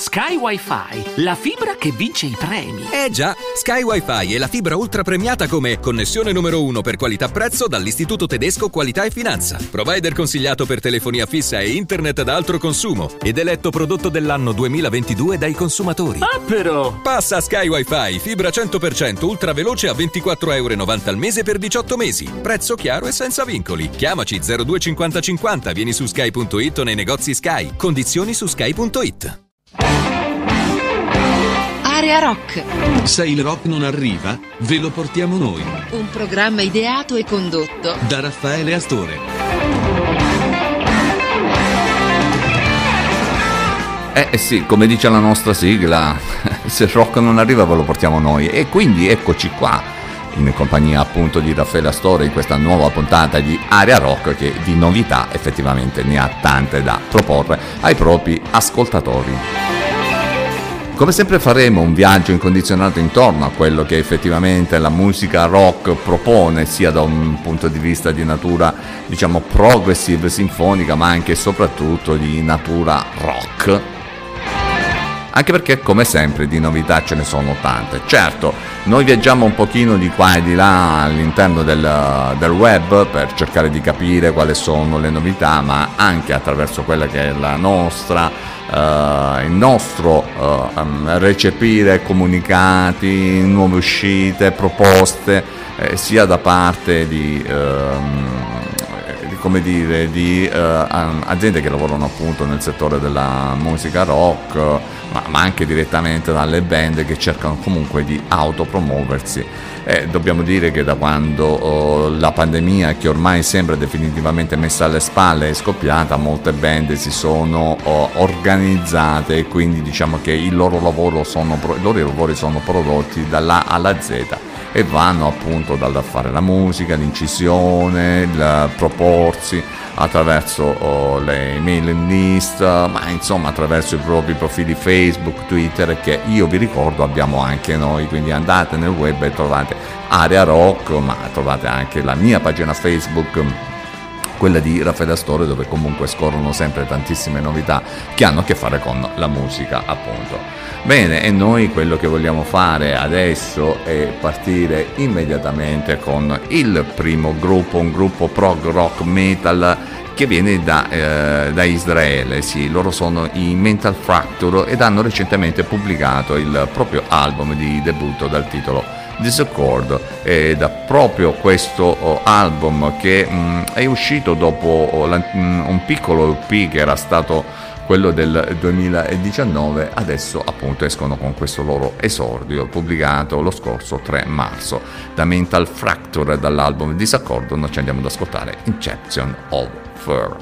Sky Wi-Fi, la fibra che vince i premi. Eh già, Sky Wi-Fi è la fibra ultra premiata come connessione numero uno per qualità-prezzo dall'Istituto Tedesco Qualità e Finanza. Provider consigliato per telefonia fissa e internet ad altro consumo ed eletto prodotto dell'anno 2022 dai consumatori. Ah però! Passa a Sky Wi-Fi, fibra 100% ultra veloce a 24,90 euro al mese per 18 mesi. Prezzo chiaro e senza vincoli. Chiamaci 025050, vieni su sky.it o nei negozi Sky. Condizioni su sky.it. Area Rock, Se il rock non arriva, ve lo portiamo noi. un programma ideato e condotto Da Raffaele Astore. Eh, eh sì, come dice la nostra sigla, se il rock non arriva ve lo portiamo noi. E quindi eccoci qua, in compagnia appunto di Raffaele Astore, in questa nuova puntata di Area Rock che di novità effettivamente ne ha tante da proporre ai propri ascoltatori. Come sempre faremo un viaggio incondizionato intorno a quello che effettivamente la musica rock propone, sia da un punto di vista di natura, diciamo, progressive, sinfonica, ma anche e soprattutto di natura rock. Anche perché, come sempre, di novità ce ne sono tante. Certo, noi viaggiamo un pochino di qua e di là all'interno del, del web per cercare di capire quali sono le novità, ma anche attraverso quella che è la nostra eh, il nostro um, recepire comunicati, nuove uscite, proposte, eh, sia da parte di, di, come dire, di eh, aziende che lavorano appunto nel settore della musica rock, ma, ma anche direttamente dalle band che cercano comunque di autopromuoversi. Eh, dobbiamo dire che da quando oh, la pandemia, che ormai sembra definitivamente messa alle spalle, è scoppiata, molte band si sono oh, organizzate e quindi diciamo che il loro lavoro sono, i loro lavori sono prodotti dalla A alla Z e vanno appunto dal fare la musica, l'incisione, il proporsi attraverso oh, le mailing list, ma insomma attraverso i propri profili Facebook, Twitter che io vi ricordo abbiamo anche noi, quindi andate nel web e trovate Area Rock, ma trovate anche la mia pagina Facebook quella di Raffaele Astore dove comunque scorrono sempre tantissime novità che hanno a che fare con la musica appunto. Bene, e noi quello che vogliamo fare adesso è partire immediatamente con il primo gruppo, un gruppo prog rock metal che viene da, eh, da Israele, sì, loro sono i Mental Fracture ed hanno recentemente pubblicato il proprio album di debutto dal titolo Discord ed è proprio questo oh, album che mh, è uscito dopo la, mh, un piccolo EP che era stato quello del 2019 adesso appunto escono con questo loro esordio pubblicato lo scorso 3 marzo. Da Mental Fracture dall'album Disaccordo noi ci andiamo ad ascoltare Inception of Fur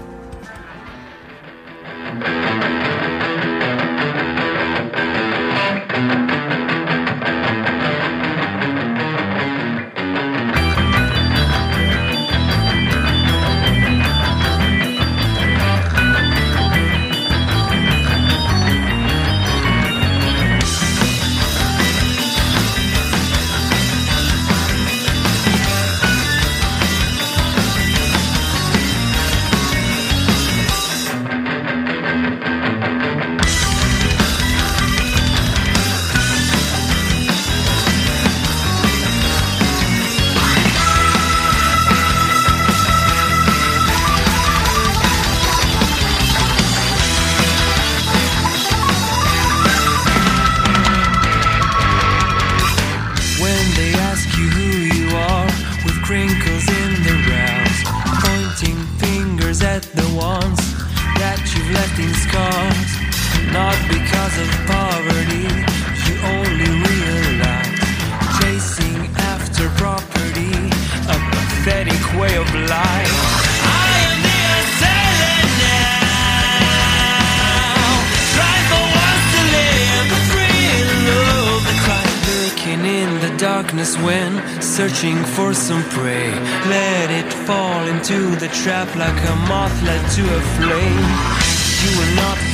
into the trap like a moth led to a flame. You will not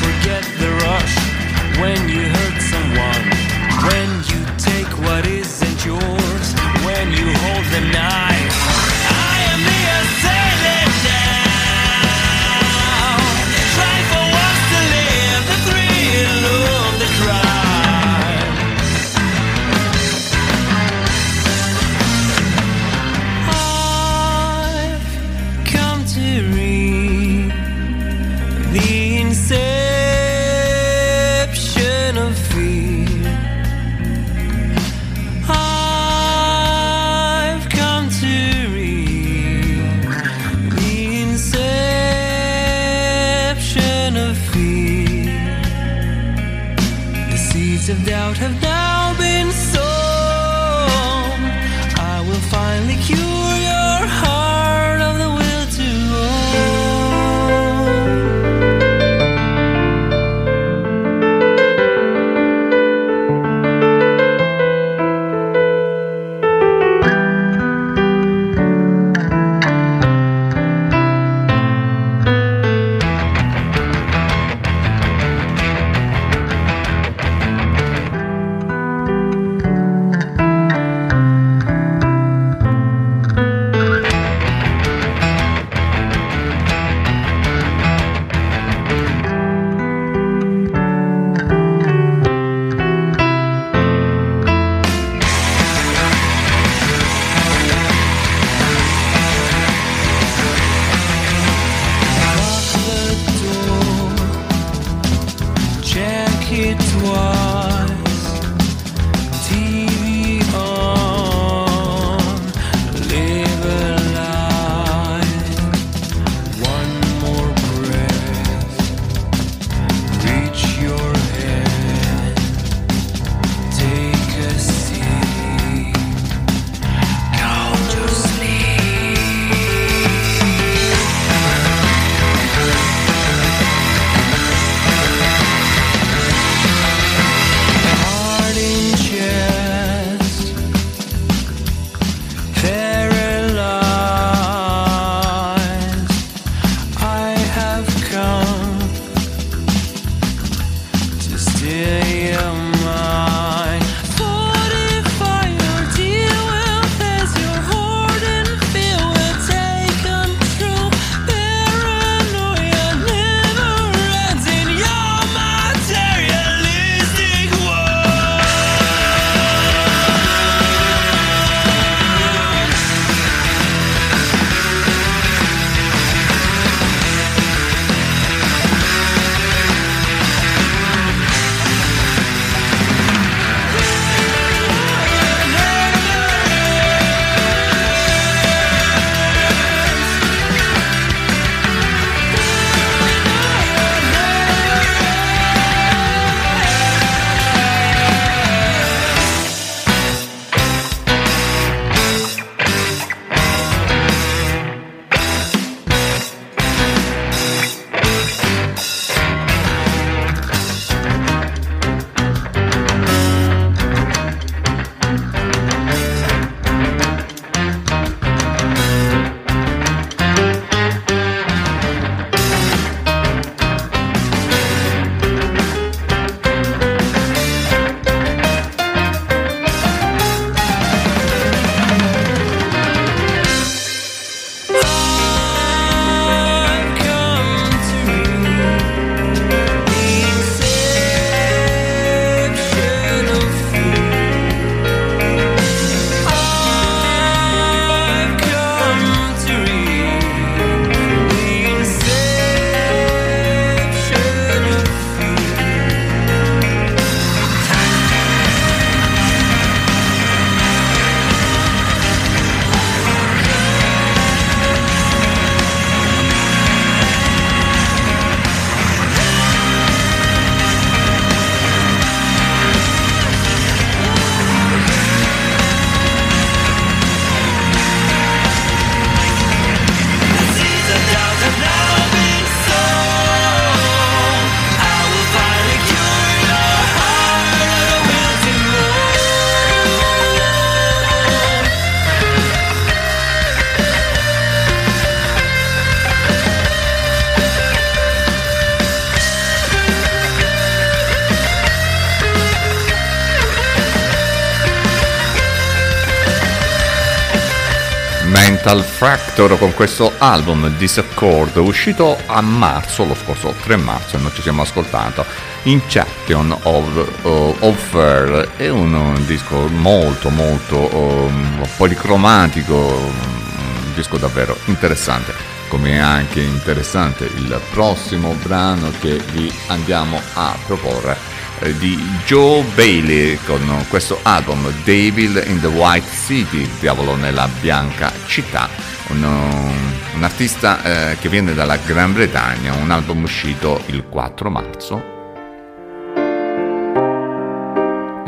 Fracture con questo album Disaccord uscito a marzo, lo scorso 3 marzo, non ci siamo ascoltato in Champion of, uh, of Fair è un, un disco molto molto um, policromatico un disco davvero interessante come è anche interessante il prossimo brano che vi andiamo a proporre eh, di Joe Bailey con questo album Devil in the White City, Diavolo nella Bianca Città, un, un artista eh, che viene dalla Gran Bretagna, un album uscito il 4 marzo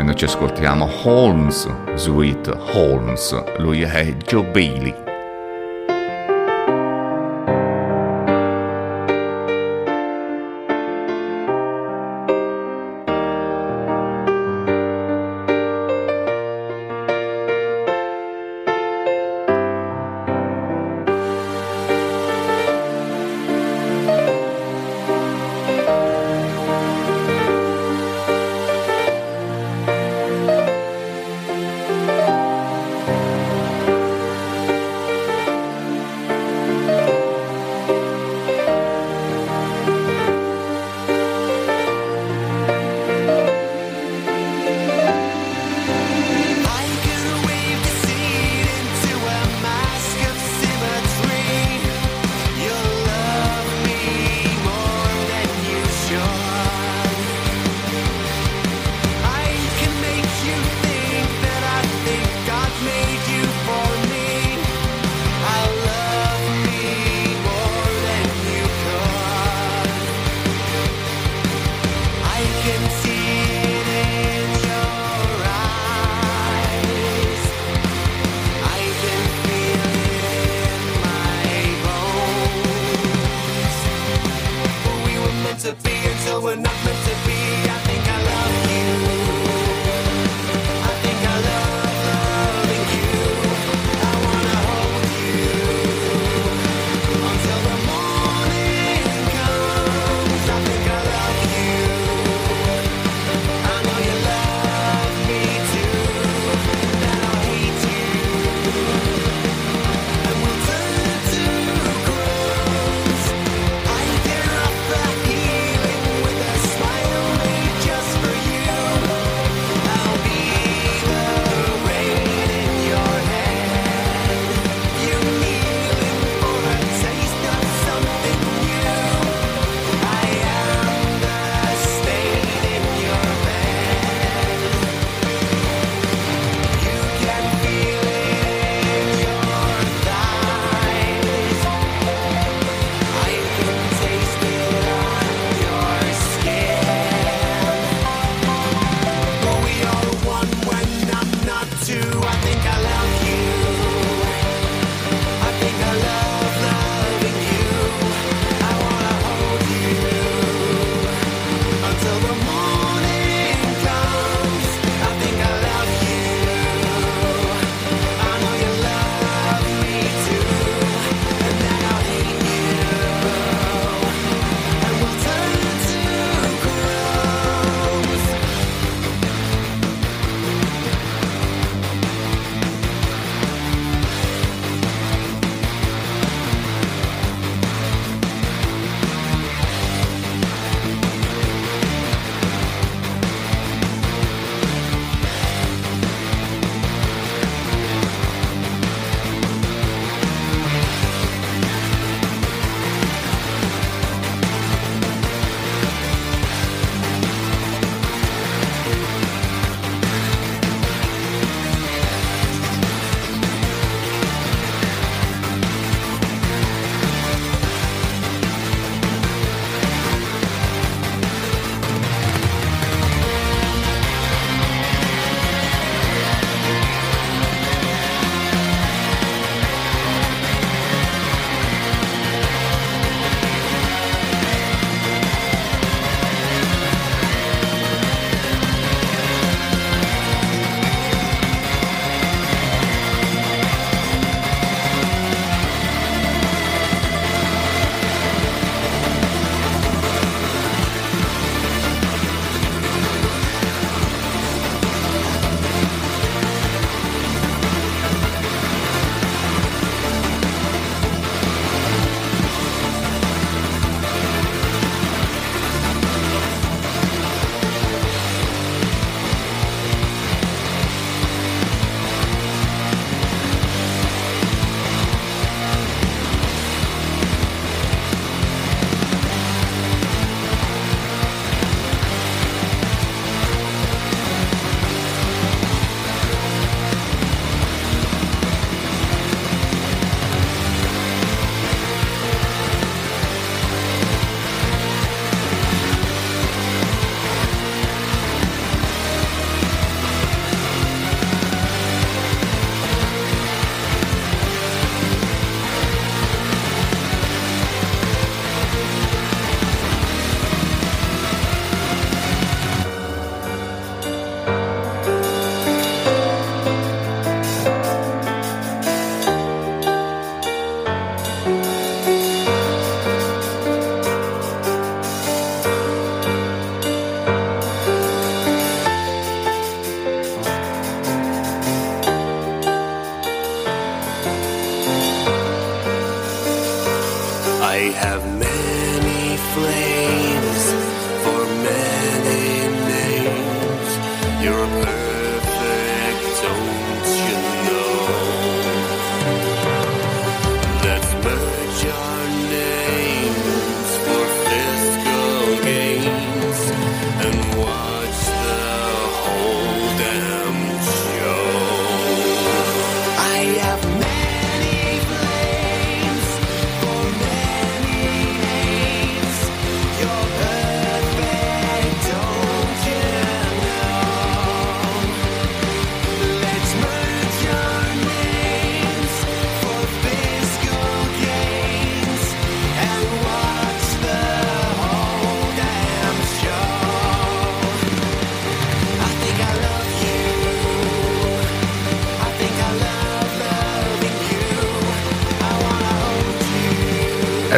noi ci ascoltiamo Holmes, Sweet Holmes. Lui è Joe Bailey.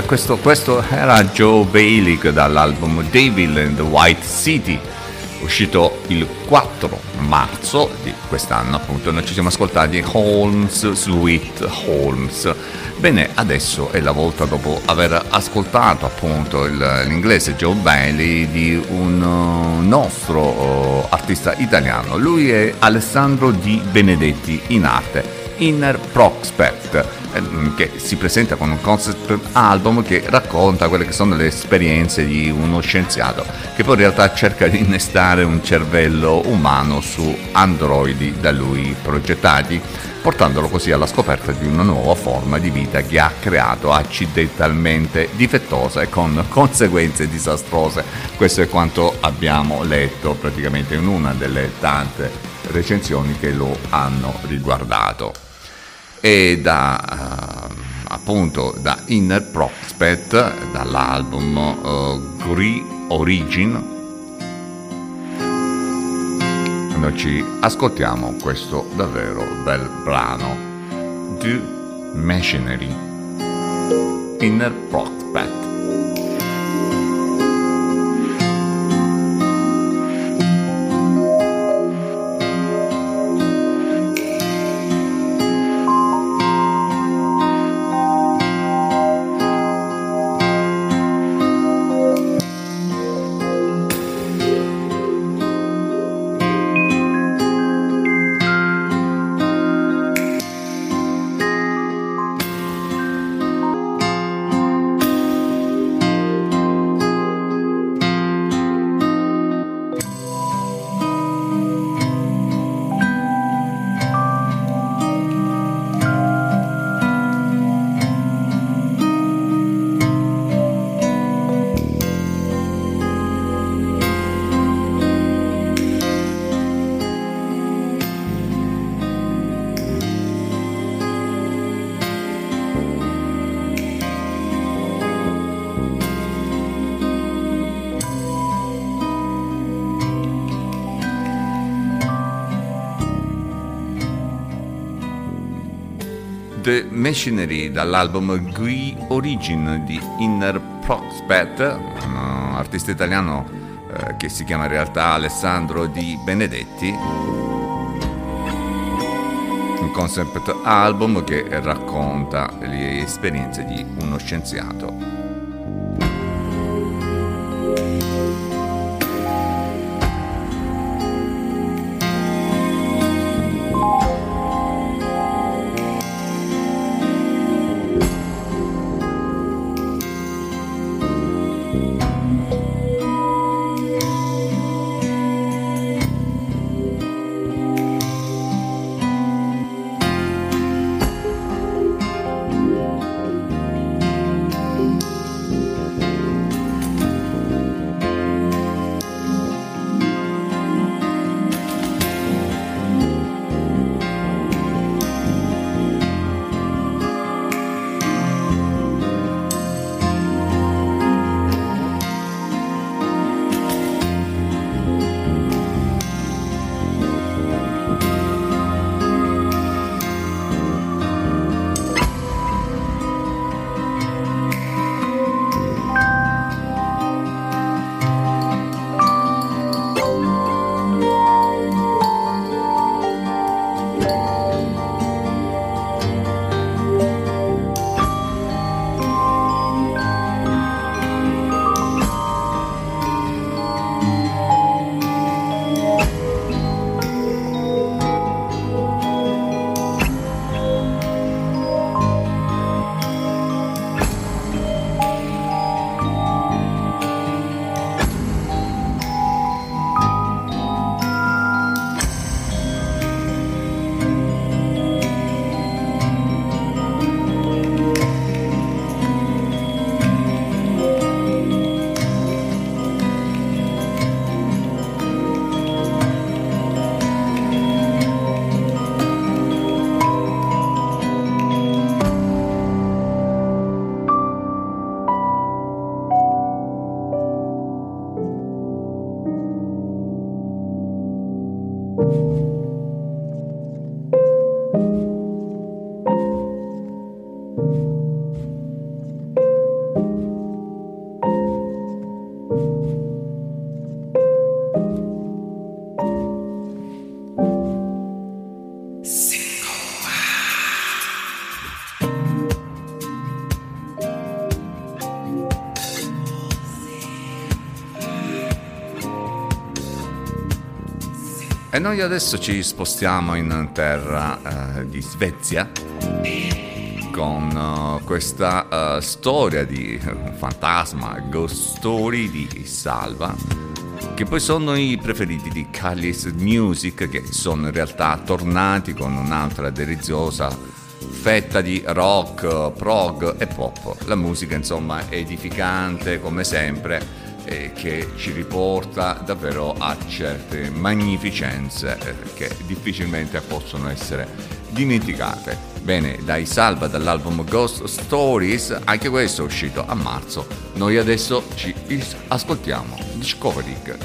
Questo, questo era Joe Bailey dall'album Devil in the White City, uscito il 4 marzo di quest'anno, appunto. Noi ci siamo ascoltati Holmes, Sweet Holmes. Bene, adesso è la volta dopo aver ascoltato appunto il- l'inglese Joe Bailey di un uh, nostro uh, artista italiano. Lui è Alessandro Di Benedetti in arte. Inner Prospect, che si presenta con un concept album che racconta quelle che sono le esperienze di uno scienziato che poi in realtà cerca di innestare un cervello umano su androidi da lui progettati, portandolo così alla scoperta di una nuova forma di vita che ha creato accidentalmente difettosa e con conseguenze disastrose. Questo è quanto abbiamo letto praticamente in una delle tante recensioni che lo hanno riguardato e da eh, appunto da Inner Prospect dall'album uh, Gree Origin. Noi ci ascoltiamo questo davvero bel brano The Machinery. Inner Prospect Machinery dall'album Gui Origin di Inner Prospect, un artista italiano eh, che si chiama in realtà Alessandro Di Benedetti. Un concept album che racconta le esperienze di uno scienziato. E noi adesso ci spostiamo in terra eh, di Svezia con eh, questa eh, storia di un fantasma, ghost story di Salva, che poi sono i preferiti di Callis Music, che sono in realtà tornati con un'altra deliziosa fetta di rock, prog e pop. La musica insomma è edificante come sempre e che ci riporta davvero a certe magnificenze eh, che difficilmente possono essere dimenticate. Bene, dai salva dall'album Ghost Stories, anche questo è uscito a marzo. Noi adesso ci ascoltiamo Discovering.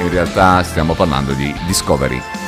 In realtà stiamo parlando di Discovery.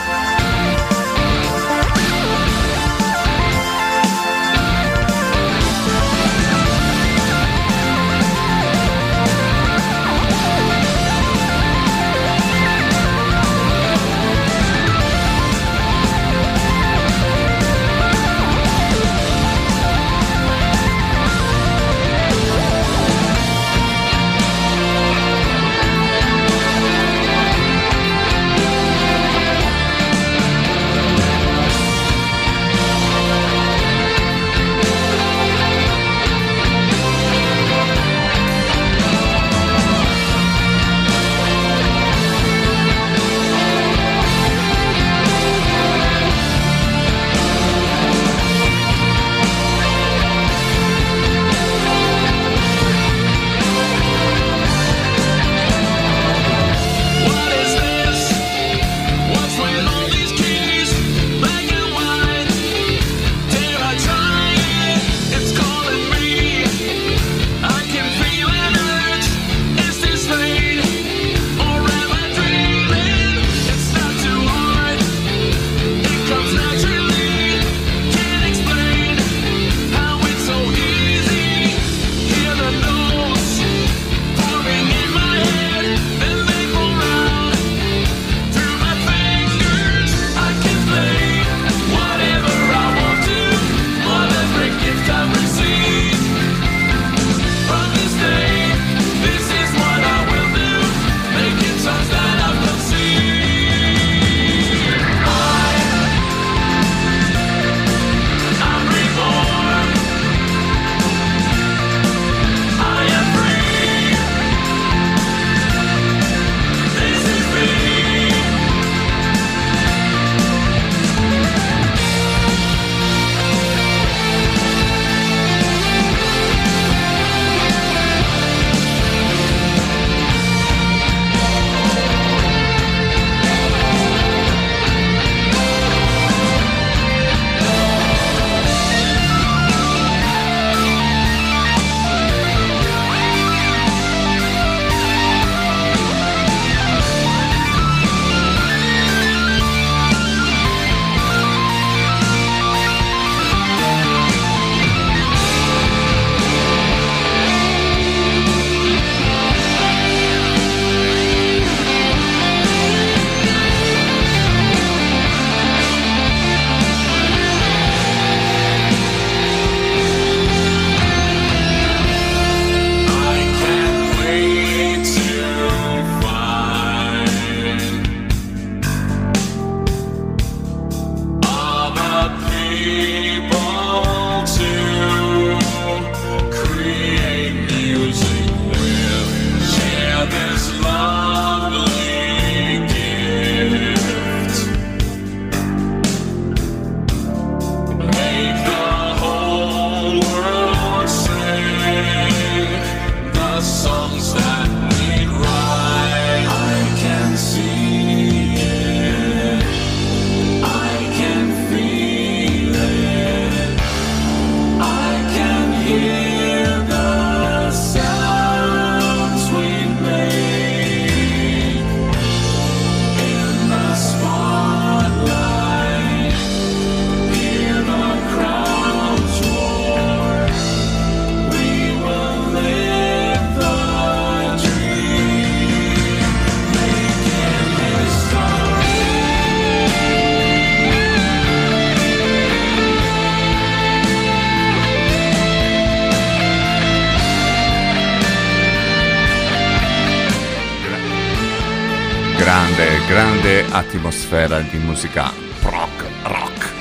Grande atmosfera di musica rock rock.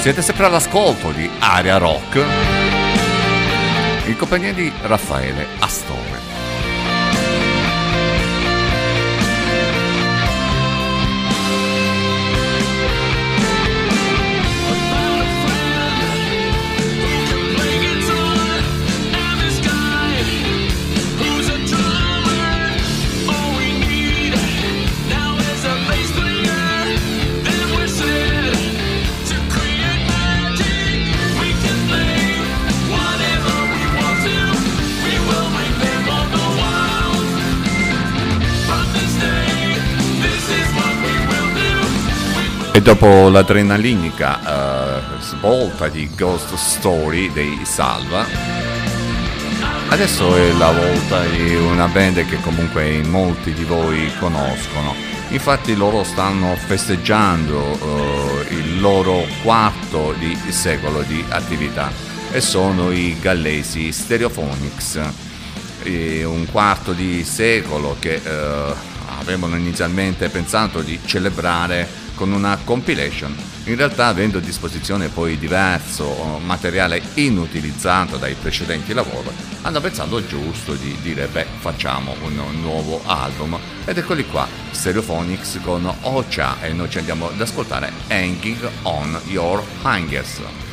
Siete sempre all'ascolto di Area Rock in compagnia di Raffaele Astore. E dopo l'adrenalinica eh, svolta di Ghost Story dei Salva, adesso è la volta di una band che comunque molti di voi conoscono. Infatti loro stanno festeggiando eh, il loro quarto di secolo di attività e sono i gallesi Stereophonics. E un quarto di secolo che eh, avevano inizialmente pensato di celebrare con una compilation. In realtà avendo a disposizione poi diverso materiale inutilizzato dai precedenti lavori, hanno pensato giusto di dire beh facciamo un nuovo album ed eccoli qua, Stereophonics con Ocha e noi ci andiamo ad ascoltare Hanging on Your Hangers.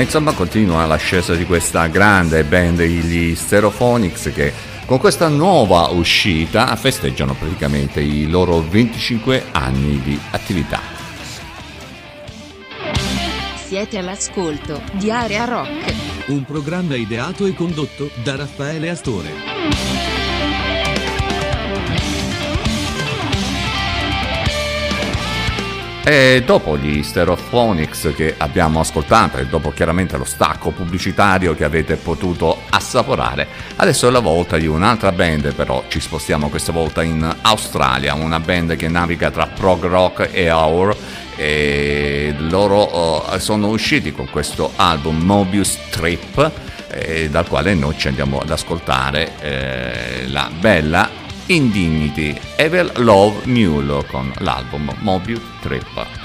E insomma continua l'ascesa di questa grande band, gli Stereophonics, che con questa nuova uscita festeggiano praticamente i loro 25 anni di attività. Siete all'ascolto di Area Rock. Un programma ideato e condotto da Raffaele Astore. E dopo gli Stereophonics che abbiamo ascoltato e dopo chiaramente lo stacco pubblicitario che avete potuto assaporare, adesso è la volta di un'altra band, però ci spostiamo questa volta in Australia, una band che naviga tra prog rock e hour e loro uh, sono usciti con questo album Mobius Trip eh, dal quale noi ci andiamo ad ascoltare eh, la bella Indignity Evil Love Mule con l'album Mobius Trip.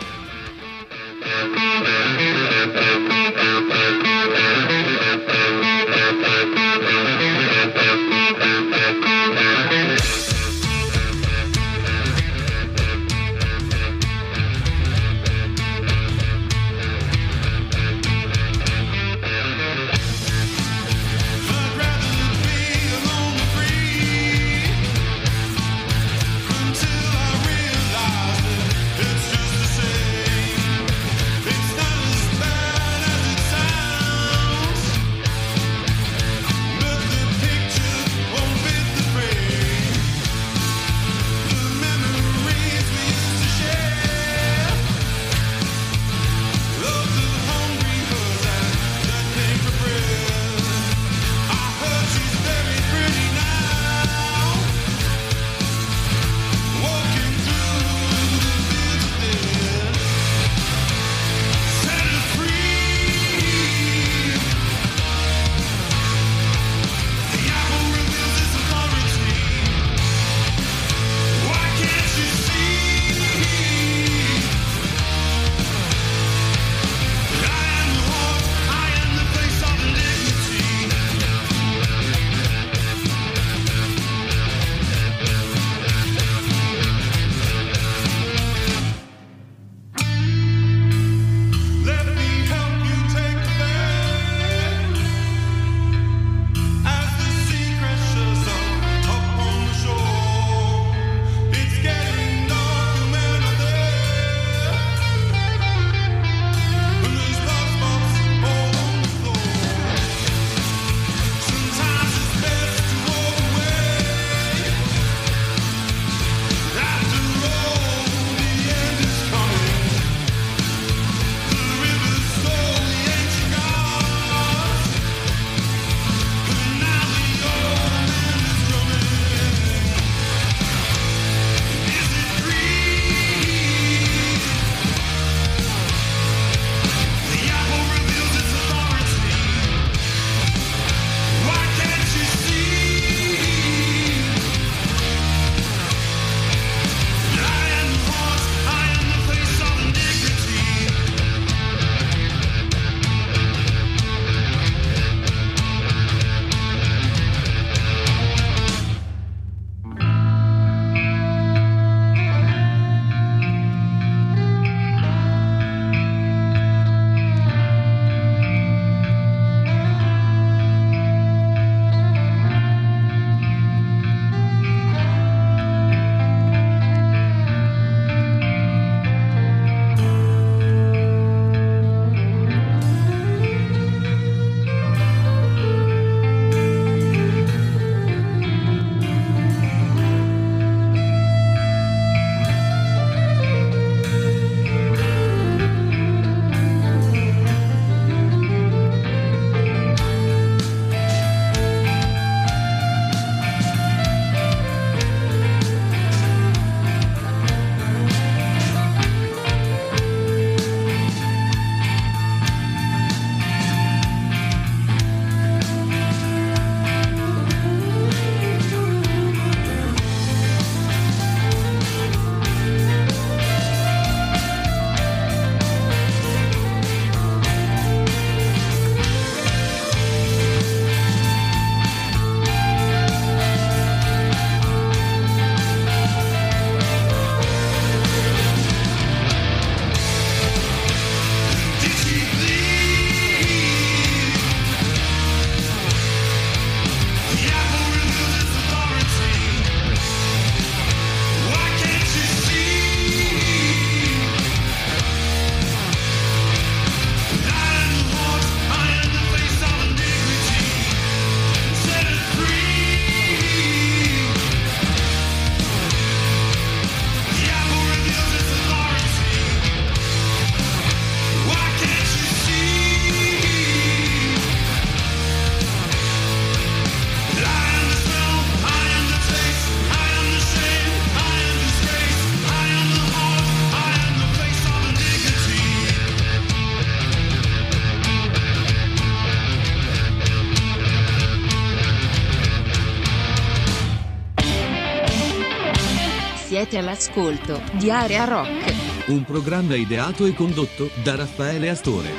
Siete all'ascolto di Area Rock. Un programma ideato e condotto da Raffaele Astore.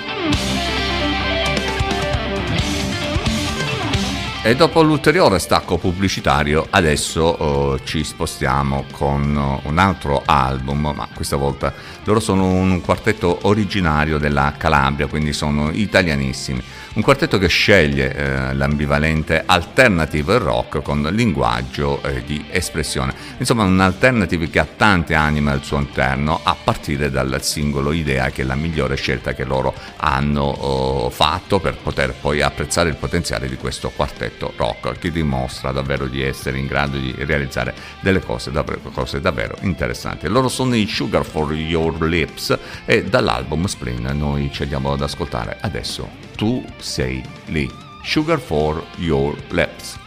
E dopo l'ulteriore stacco pubblicitario, adesso eh, ci spostiamo con eh, un altro album, ma questa volta loro sono un quartetto originario della Calabria, quindi sono italianissimi. Un quartetto che sceglie eh, l'ambivalente alternative rock con linguaggio eh, di espressione. Insomma, un alternative che ha tante anime al suo interno, a partire dal singolo Idea, che è la migliore scelta che loro hanno oh, fatto per poter poi apprezzare il potenziale di questo quartetto rock, che dimostra davvero di essere in grado di realizzare delle cose davvero, cose davvero interessanti. Loro sono i Sugar for Your Lips e dall'album Spleen noi ci andiamo ad ascoltare adesso tu sei lì. Sugar for Your Lips.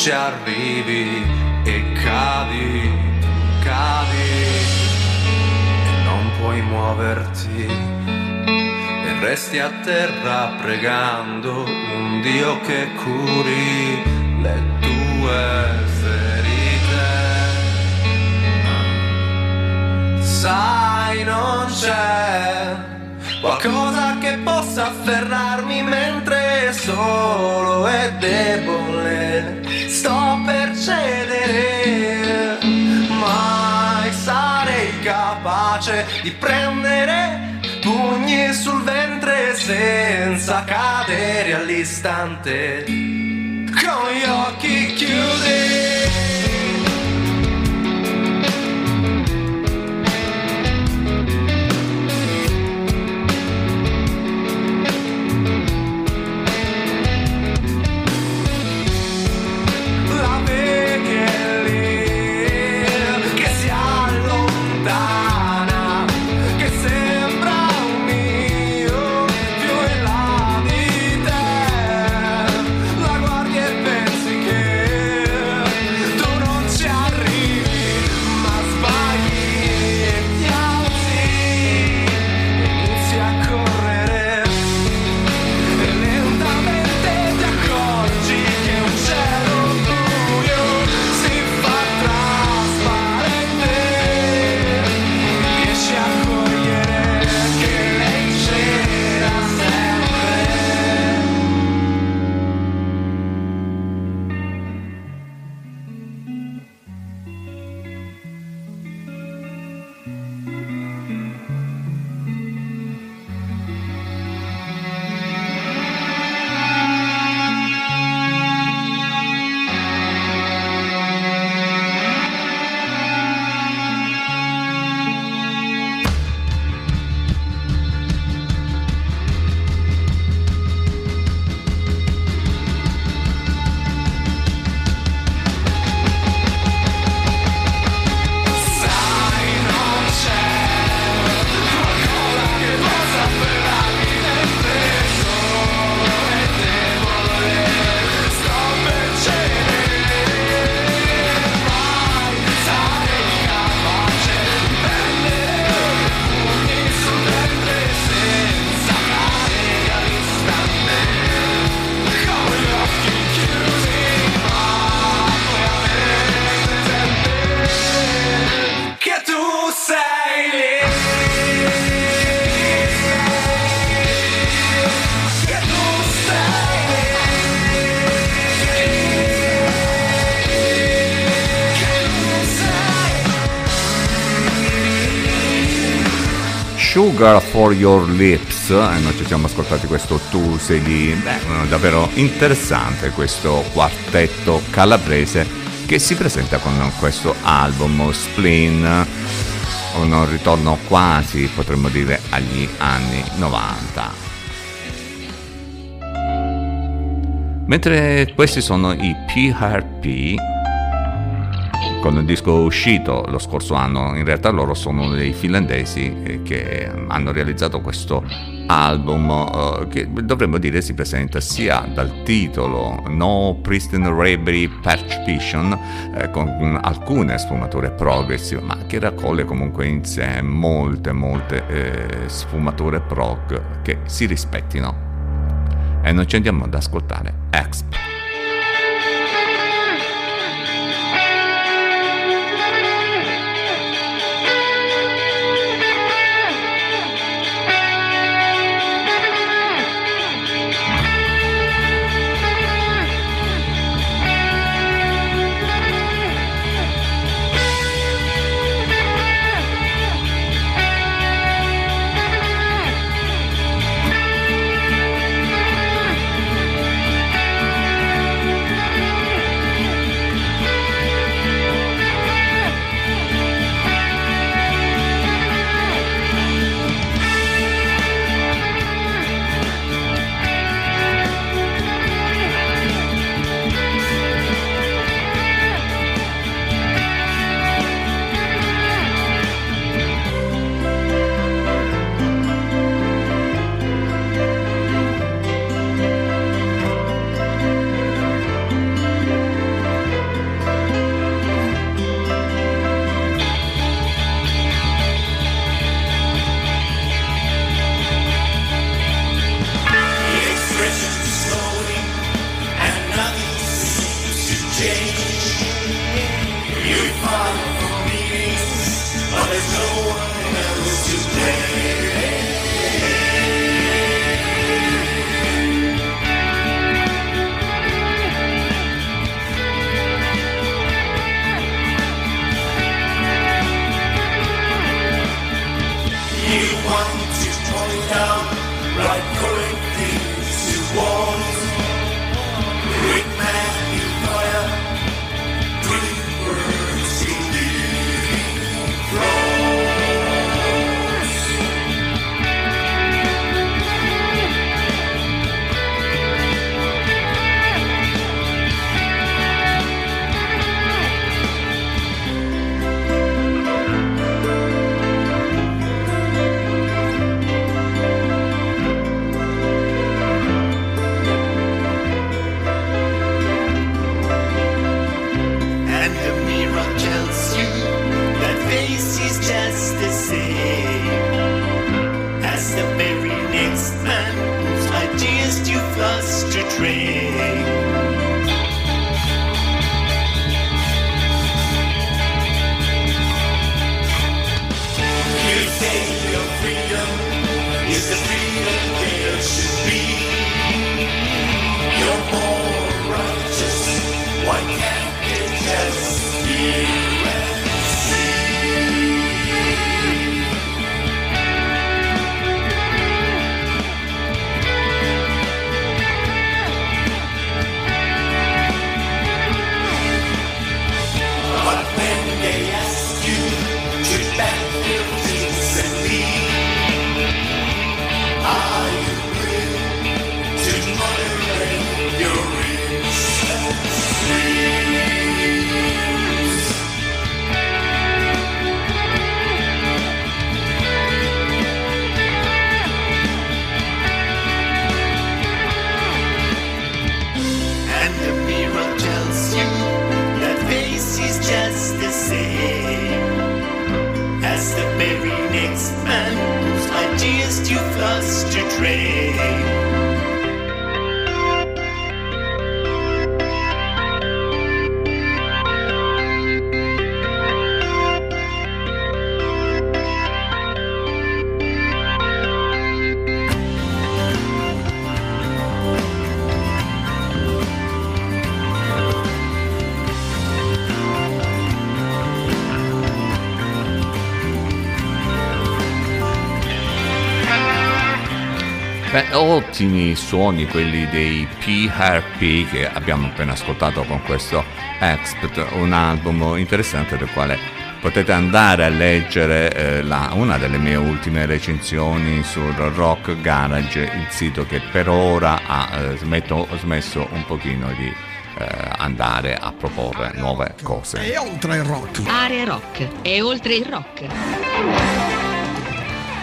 Ci arrivi e cadi, cadi. E non puoi muoverti. E resti a terra pregando un Dio che curi le tue ferite. Sai, non c'è qualcosa che possa afferrarmi mentre solo e debole sto per cedere. Mai sarei capace di prendere pugni sul ventre senza cadere all'istante con gli occhi chiusi. Sugar for Your Lips, e noi ci siamo ascoltati questo Tu sei lì, beh, eh, davvero interessante questo quartetto calabrese che si presenta con questo album Spleen, un ritorno quasi, potremmo dire, agli anni 90. Mentre questi sono i PRP con il disco uscito lo scorso anno. In realtà loro sono dei finlandesi eh, che hanno realizzato questo album eh, che dovremmo dire si presenta sia dal titolo No Pristine Patch Vision eh, con alcune sfumature progressive ma che raccoglie comunque in sé molte molte eh, sfumature prog che si rispettino e noi ci andiamo ad ascoltare Exp very next man moves like tears to dream. train. Beh, ottimi suoni quelli dei PRP che abbiamo appena ascoltato con questo Expert, un album interessante del quale potete andare a leggere eh, la- una delle mie ultime recensioni sul Rock Garage, il sito che per ora ha eh, smetto- smesso un pochino di eh, andare a proporre nuove cose. E oltre il rock. Area rock. E oltre il rock.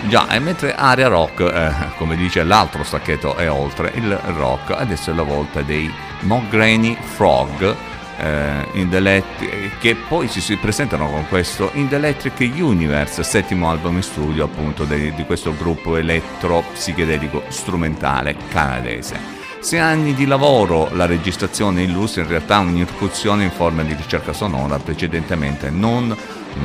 Già, e mentre area rock, eh, come dice l'altro stacchetto, è oltre il rock, adesso è la volta dei Mogranny Frog, eh, Electric- che poi si, si presentano con questo In the Electric Universe, settimo album in studio appunto de- di questo gruppo elettro psichedelico strumentale canadese. Sei anni di lavoro, la registrazione illustra in realtà un'ircuzione in forma di ricerca sonora precedentemente non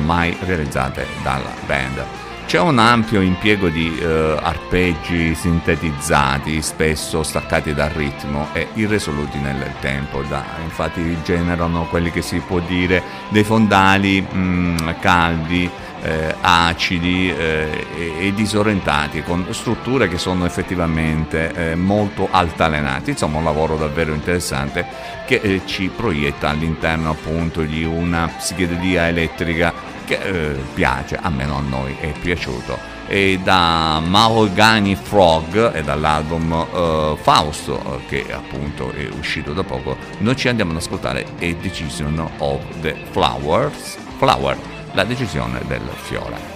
mai realizzate dalla band. C'è un ampio impiego di eh, arpeggi sintetizzati, spesso staccati dal ritmo e irresoluti nel tempo. Da, infatti generano quelli che si può dire dei fondali mm, caldi, eh, acidi eh, e, e disorientati, con strutture che sono effettivamente eh, molto altalenate. Insomma, un lavoro davvero interessante che eh, ci proietta all'interno appunto di una psichedelia elettrica che eh, piace, almeno a noi è piaciuto. E da Mahogany Frog e dall'album eh, Fausto, eh, che appunto è uscito da poco, noi ci andiamo ad ascoltare A Decision of the Flowers, Flower, la decisione del fiore.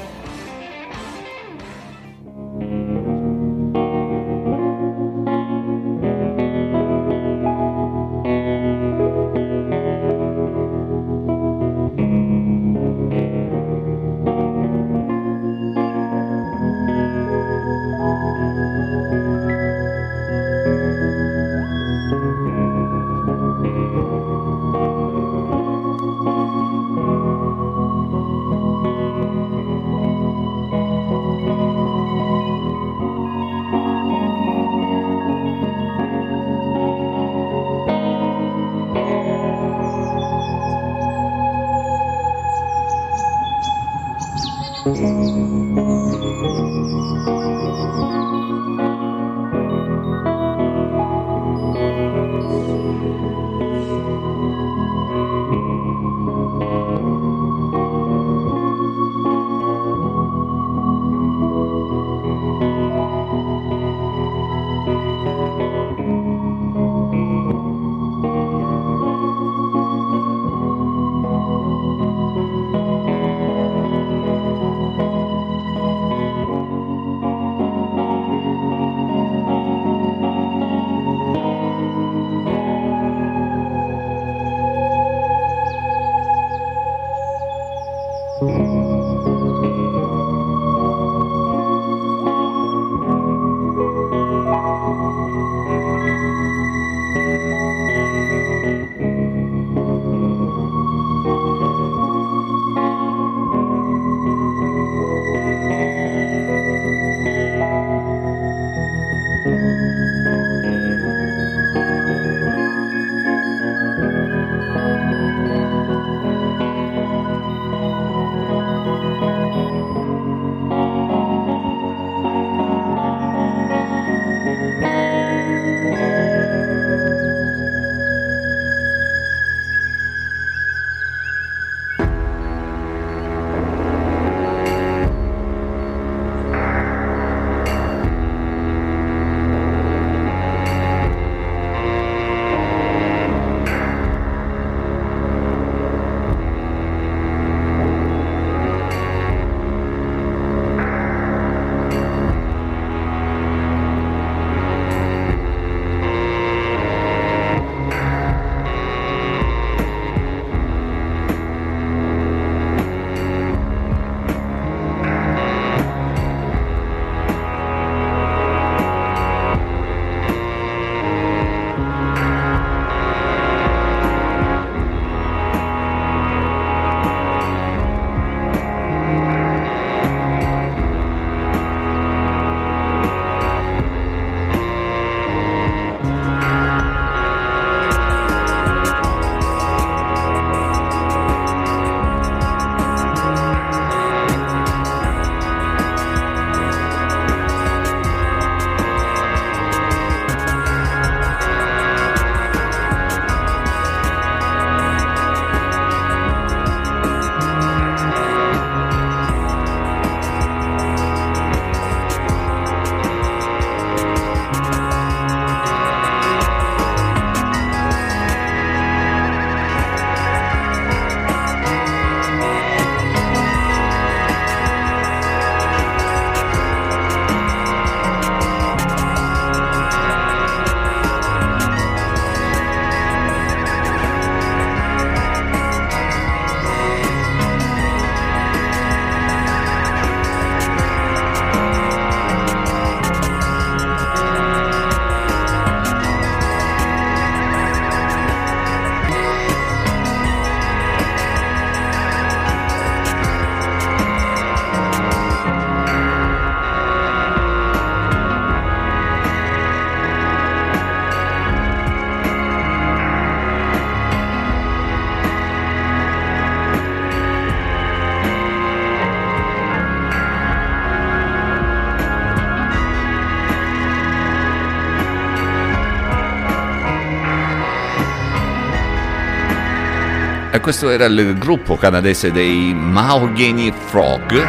Questo era il gruppo canadese dei Mahogany Frog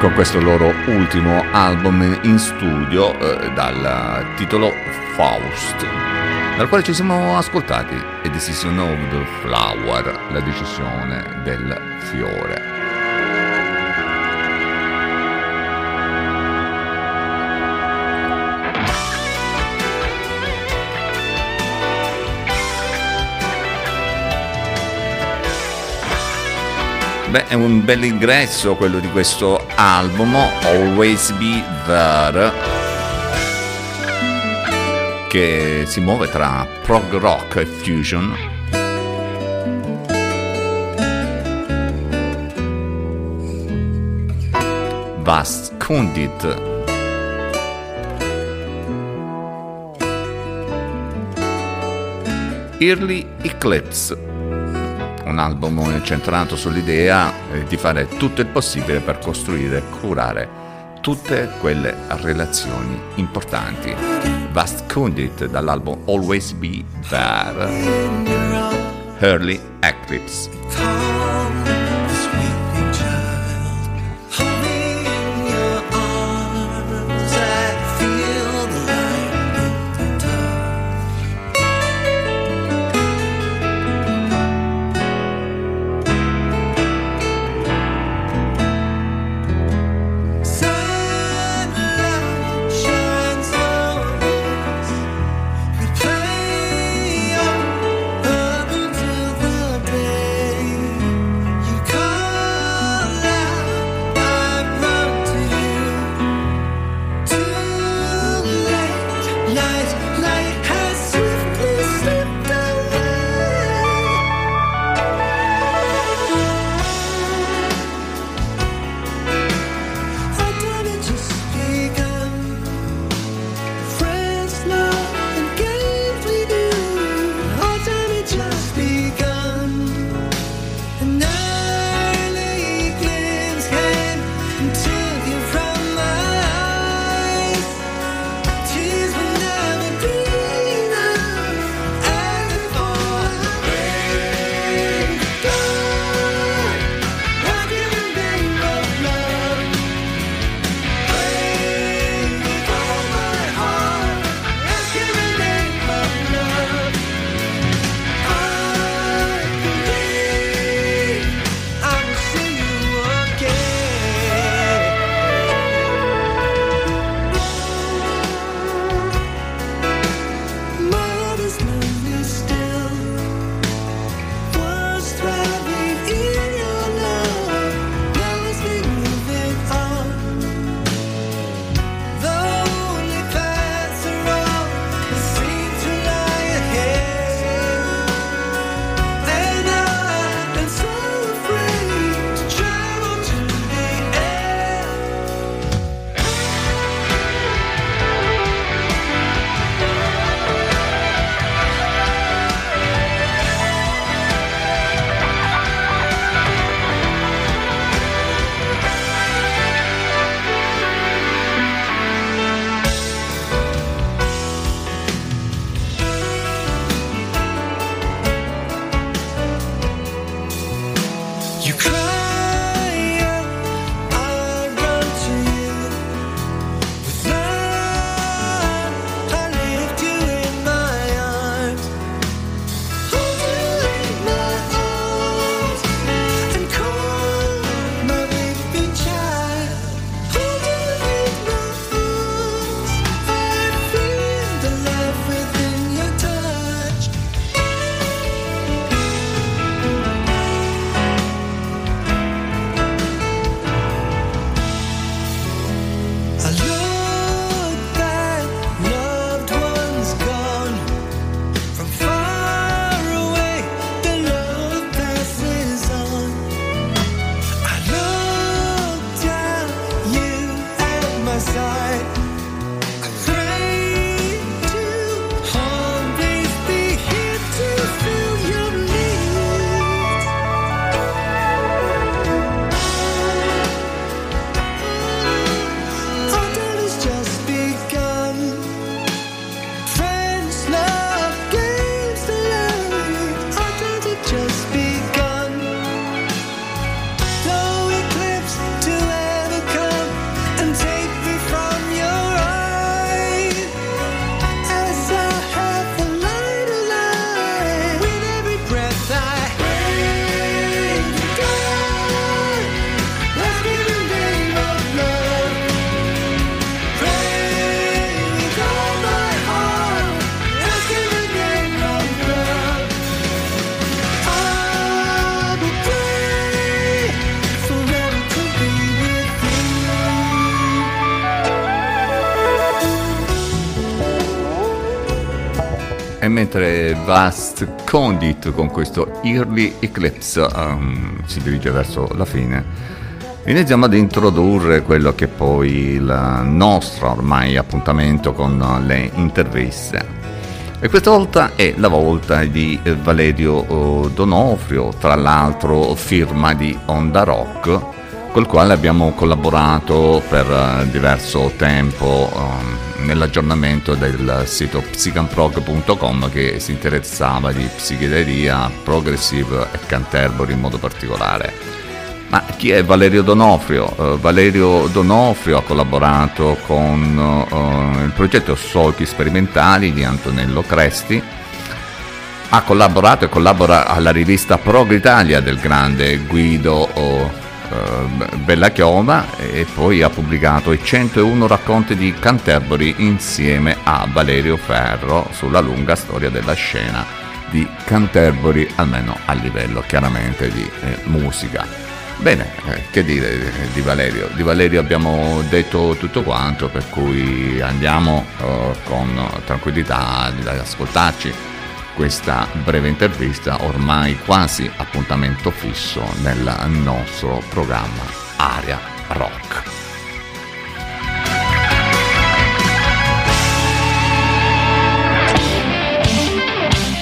con questo loro ultimo album in studio eh, dal titolo Faust, dal quale ci siamo ascoltati A Decision of the Flower, la decisione del fiore. Beh, è un bel ingresso quello di questo album, Always Be There, che si muove tra prog rock e fusion. Vast Kundit. Early Eclipse un album centrato sull'idea eh, di fare tutto il possibile per costruire e curare tutte quelle relazioni importanti. Vast Kundit dall'album Always Be There, Early Eclipse. Mentre Vast Condit con questo Early Eclipse ehm, si dirige verso la fine, iniziamo ad introdurre quello che è poi il nostro ormai appuntamento con le interviste. E questa volta è la volta di Valerio eh, Donofrio, tra l'altro firma di Onda Rock, col quale abbiamo collaborato per eh, diverso tempo ehm, nell'aggiornamento del sito psicanprog.com che si interessava di psichedelia, progressive e Canterbury in modo particolare. Ma chi è Valerio Donofrio? Eh, Valerio Donofrio ha collaborato con eh, il progetto Solchi Sperimentali di Antonello Cresti, ha collaborato e collabora alla rivista Prog Italia del grande Guido eh, Bella Chioma e poi ha pubblicato i 101 racconti di Canterbury insieme a Valerio Ferro sulla lunga storia della scena di Canterbury, almeno a livello chiaramente di eh, musica. Bene, eh, che dire di Valerio? Di Valerio abbiamo detto tutto quanto, per cui andiamo eh, con tranquillità ad ascoltarci questa breve intervista, ormai quasi appuntamento fisso nel nostro programma Aria Rock.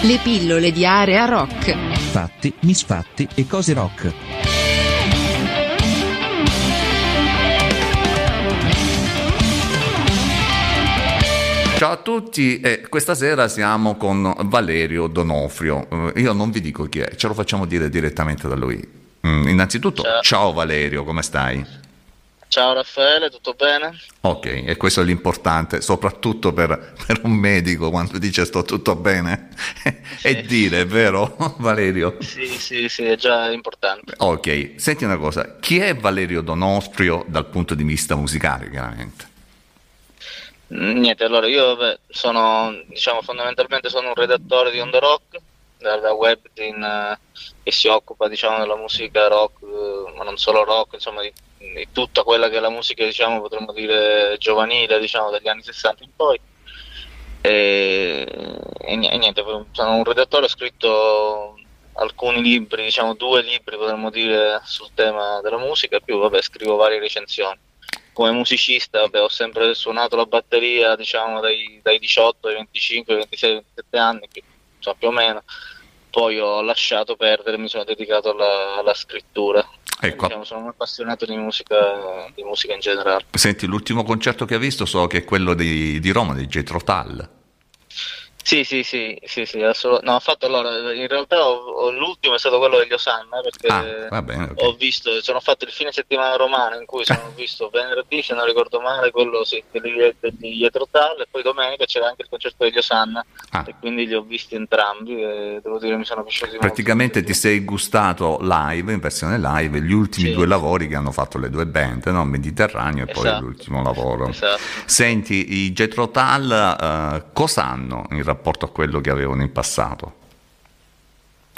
Le pillole di area rock. Fatti, misfatti e cose rock. Ciao a tutti, e questa sera siamo con Valerio Donofrio. Eh, io non vi dico chi è, ce lo facciamo dire direttamente da lui. Mm, innanzitutto, ciao. Ciao. Valerio, come stai? Ciao Raffaele, tutto bene? Ok, e questo è l'importante, soprattutto per, per un medico quando dice sto tutto bene. e dire, vero Valerio? Sì, sì, sì, è già importante. Ok, senti una cosa, chi è Valerio Donofrio dal punto di vista musicale, chiaramente? Niente, allora io sono, diciamo, fondamentalmente sono un redattore di On The Rock, della webzine eh, che si occupa, diciamo, della musica rock, eh, ma non solo rock, insomma, di, di tutta quella che è la musica, diciamo, potremmo dire giovanile, diciamo, dagli anni 60 in poi. E, e niente, sono un redattore, ho scritto alcuni libri, diciamo due libri potremmo dire sul tema della musica, più vabbè scrivo varie recensioni come musicista vabbè, ho sempre suonato la batteria diciamo dai, dai 18 ai 25, 26, 27 anni più, insomma, più o meno poi ho lasciato perdere mi sono dedicato alla, alla scrittura Ecco. Diciamo, sono un appassionato di musica, di musica in generale Senti, l'ultimo concerto che hai visto so che è quello di, di Roma, di Jethro Tull. Sì sì sì sì, sì assolut- no, fatto allora in realtà ho- ho- l'ultimo è stato quello degli Osanna perché Ah, bene, ok. ho visto sono fatto il fine settimana romano in cui sono visto venerdì se non ricordo male quello sì, di Jethro Tull e poi domenica c'era anche il concerto degli Osanna Ah. e quindi li ho visti entrambi e devo dire mi sono piaciuti molto. Praticamente ti sei gustato live, in versione live, gli ultimi Sì. due lavori che hanno fatto le due band, no? Mediterraneo e poi Esatto. l'ultimo lavoro. Esatto. Senti, i Jethro Tull eh, cosa hanno in rapporto a quello che avevano in passato?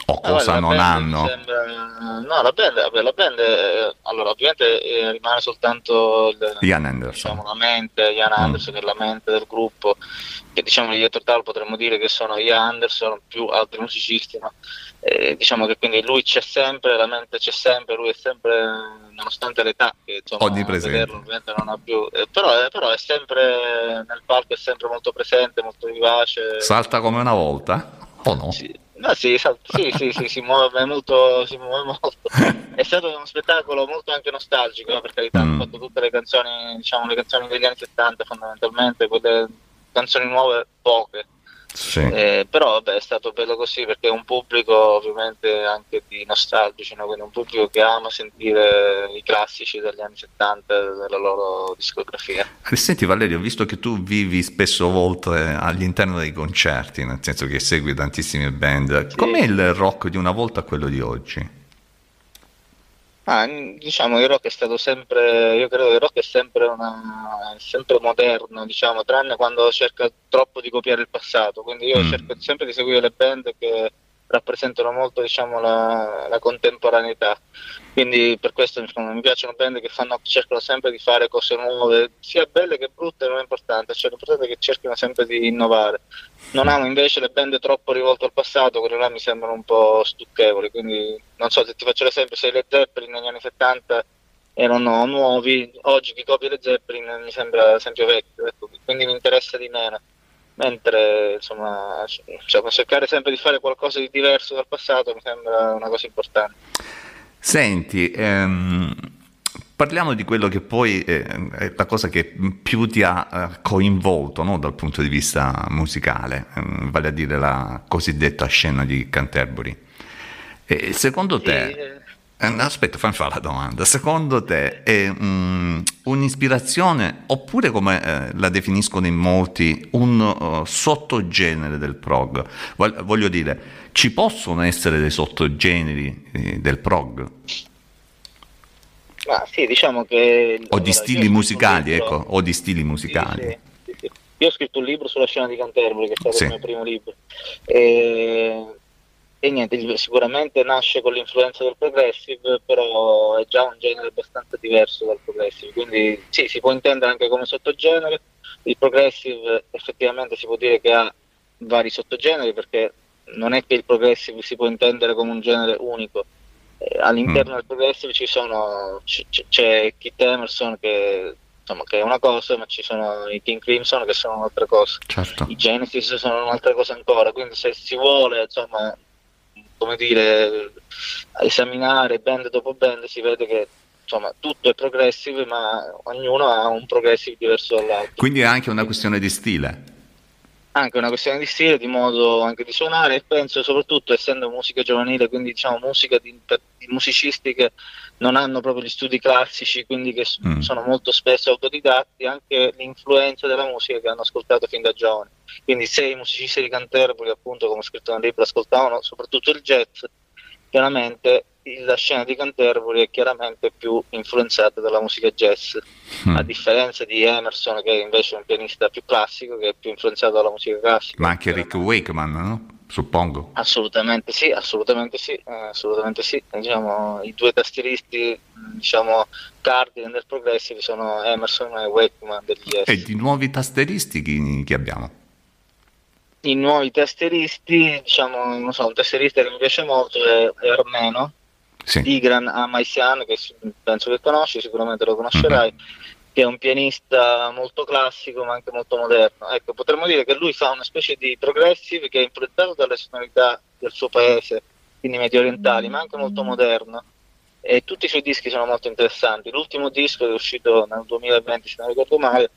O Ah, cosa la non hanno? sembra- no, la band, vabbè, la band eh, allora ovviamente eh, rimane soltanto il, Ian Anderson. diciamo, la mente, Ian Mm. Anderson che è la mente del gruppo, che diciamo di Tal potremmo dire che sono Ian Anderson più altri musicisti, ma eh, diciamo che quindi lui c'è sempre, la mente c'è sempre, lui è sempre, nonostante l'età che insomma vederlo ovviamente non ha più, eh, però, è- però è sempre nel palco, è sempre molto presente, molto vivace. Salta come una volta? O no? Sì, no, sì, sa- sì, sì, sì, si muove molto, si muove molto. È stato uno spettacolo molto anche nostalgico, no? per carità, Mm. hanno fatto tutte le canzoni, diciamo, le canzoni degli anni 70 fondamentalmente, quelle canzoni nuove poche. Sì. Eh, però vabbè, è stato bello così perché è un pubblico ovviamente anche di nostalgici, no? quindi un pubblico che ama sentire i classici degli anni 70 della loro discografia. E Senti Valerio, visto che tu vivi spesso volte all'interno dei concerti, nel senso che segui tantissime band, com'è il rock di una volta a quello di oggi? Ah, diciamo il rock è stato sempre, io credo che il rock è sempre, una, sempre moderno, diciamo, tranne quando cerca troppo di copiare il passato, quindi io Mm. cerco sempre di seguire le band che rappresentano molto diciamo, la, la contemporaneità. Quindi per questo insomma, mi piacciono band che fanno, cercano sempre di fare cose nuove, sia belle che brutte non è importante, cioè l'importante è che cerchino sempre di innovare. Non amo invece le band troppo rivolte al passato, quelle là mi sembrano un po' stucchevoli, quindi non so se ti faccio l'esempio, se i Led Zeppelin negli anni 70 erano nuovi, oggi chi copia le Zeppelin mi sembra esempio vecchio, ecco, quindi mi interessa di meno. Mentre insomma, cioè, cercare sempre di fare qualcosa di diverso dal passato mi sembra una cosa importante. Senti, ehm, parliamo di quello che poi eh, è la cosa che più ti ha eh, coinvolto no, dal punto di vista musicale, ehm, vale a dire la cosiddetta scena di Canterbury. E secondo te, eh, eh, aspetta, fammi fare la domanda, secondo te è mm, un'ispirazione oppure come eh, la definiscono in molti un uh, sottogenere del prog? Voglio dire, ci possono essere dei sottogeneri eh, del prog? Ma sì, diciamo che... O allora, di stili musicali, libro- ecco, o di stili musicali. sì, sì, sì. Io ho scritto un libro sulla scena di Canterbury, che è stato il mio primo libro. E, e niente, sicuramente nasce con l'influenza del progressive, però è già un genere abbastanza diverso dal progressive. Quindi sì, si può intendere anche come sottogenere. Il progressive effettivamente si può dire che ha vari sottogeneri, perché non è che il progressive si può intendere come un genere unico. Eh, all'interno Mm. del progressive ci sono c- c'è Kit Emerson che, insomma, che è una cosa, ma ci sono i King Crimson che sono un'altra cosa. Certo. I Genesis sono un'altra cosa ancora, quindi se si vuole, insomma, come dire, esaminare band dopo band si vede che insomma tutto è progressive, ma ognuno ha un progressive diverso dall'altro. Quindi è anche una questione di stile. Anche una questione di stile, di modo anche di suonare e penso soprattutto essendo musica giovanile, quindi diciamo musica di, di musicisti che non hanno proprio gli studi classici, quindi che Mm. sono molto spesso autodidatti, anche l'influenza della musica che hanno ascoltato fin da giovani. Quindi se i musicisti di Canterbury, appunto come ho scritto nel libro, ascoltavano soprattutto il jazz, chiaramente la scena di Canterbury è chiaramente più influenzata dalla musica jazz, Mm. a differenza di Emerson che invece è un pianista più classico, che è più influenzato dalla musica classica. Ma anche Rick Wakeman, no? Suppongo. Assolutamente sì, assolutamente sì, eh, assolutamente sì. Diciamo, I due tastieristi, diciamo, cardine del progressive sono Emerson e Wakeman degli jazz. E di nuovi tasteristi chi, chi abbiamo? I nuovi tastieristi, diciamo, non so, un tastierista che mi piace molto è, è Armeno, Sì. Tigran Amaisian, che penso che conosci, sicuramente lo conoscerai, che è un pianista molto classico ma anche molto moderno. Ecco, potremmo dire che lui fa una specie di progressive che è influenzato dalle sonorità del suo paese, quindi medio orientali, ma anche molto moderno. E tutti i suoi dischi sono molto interessanti. L'ultimo disco che è uscito nel 2020, se non ricordo male,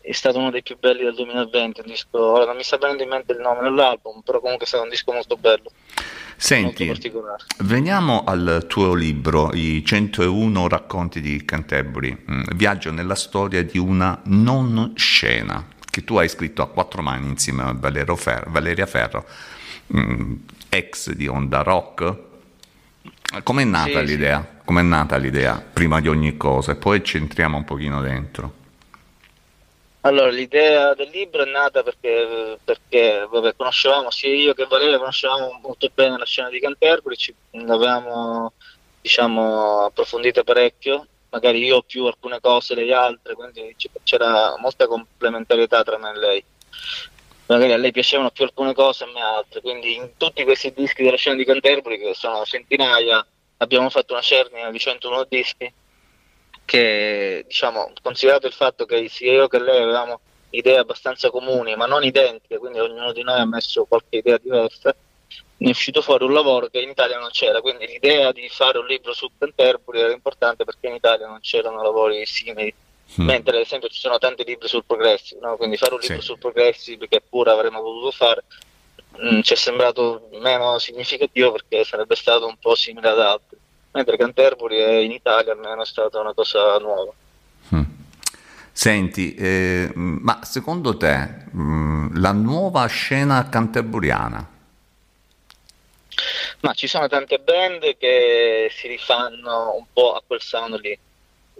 è stato uno dei più belli del 2020. Un disco, ora non mi sta venendo in mente il nome dell'album, però comunque è stato un disco molto bello, Senti, veniamo al tuo libro, I 101 racconti di Canterbury, Mm, viaggio nella storia di una non scena, che tu hai scritto a quattro mani insieme a Fer- Valeria Ferro, mm, ex di Onda Rock. Com'è nata Sì, sì. l'idea? Com'è nata l'idea, prima di ogni cosa, e poi ci entriamo un pochino dentro. Allora, l'idea del libro è nata perché, perché vabbè, conoscevamo sia io che Valeria conoscevamo molto bene la scena di Canterbury, ci l'avevamo diciamo, approfondita parecchio, magari io più alcune cose, lei altre, quindi c'era molta complementarietà tra me e lei. Magari a lei piacevano più alcune cose, a me altre, quindi in tutti questi dischi della scena di Canterbury, che sono centinaia, abbiamo fatto una cernita di 101 dischi che diciamo, considerato il fatto che sia io che lei avevamo idee abbastanza comuni, ma non identiche, quindi ognuno di noi ha messo qualche idea diversa, ne è uscito fuori un lavoro che in Italia non c'era, quindi l'idea di fare un libro su Canterbury era importante perché in Italia non c'erano lavori simili, Mm. mentre ad esempio ci sono tanti libri sul progressive, no? quindi fare un libro Sì. sul progressive che pure avremmo potuto fare mm, ci è sembrato meno significativo perché sarebbe stato un po' simile ad altri, mentre Canterbury è in Italia almeno è stata una cosa nuova. Mm. Senti, eh, ma secondo te mm, la nuova scena canterburiana, Ma ci sono tante band che si rifanno un po' a quel sound lì.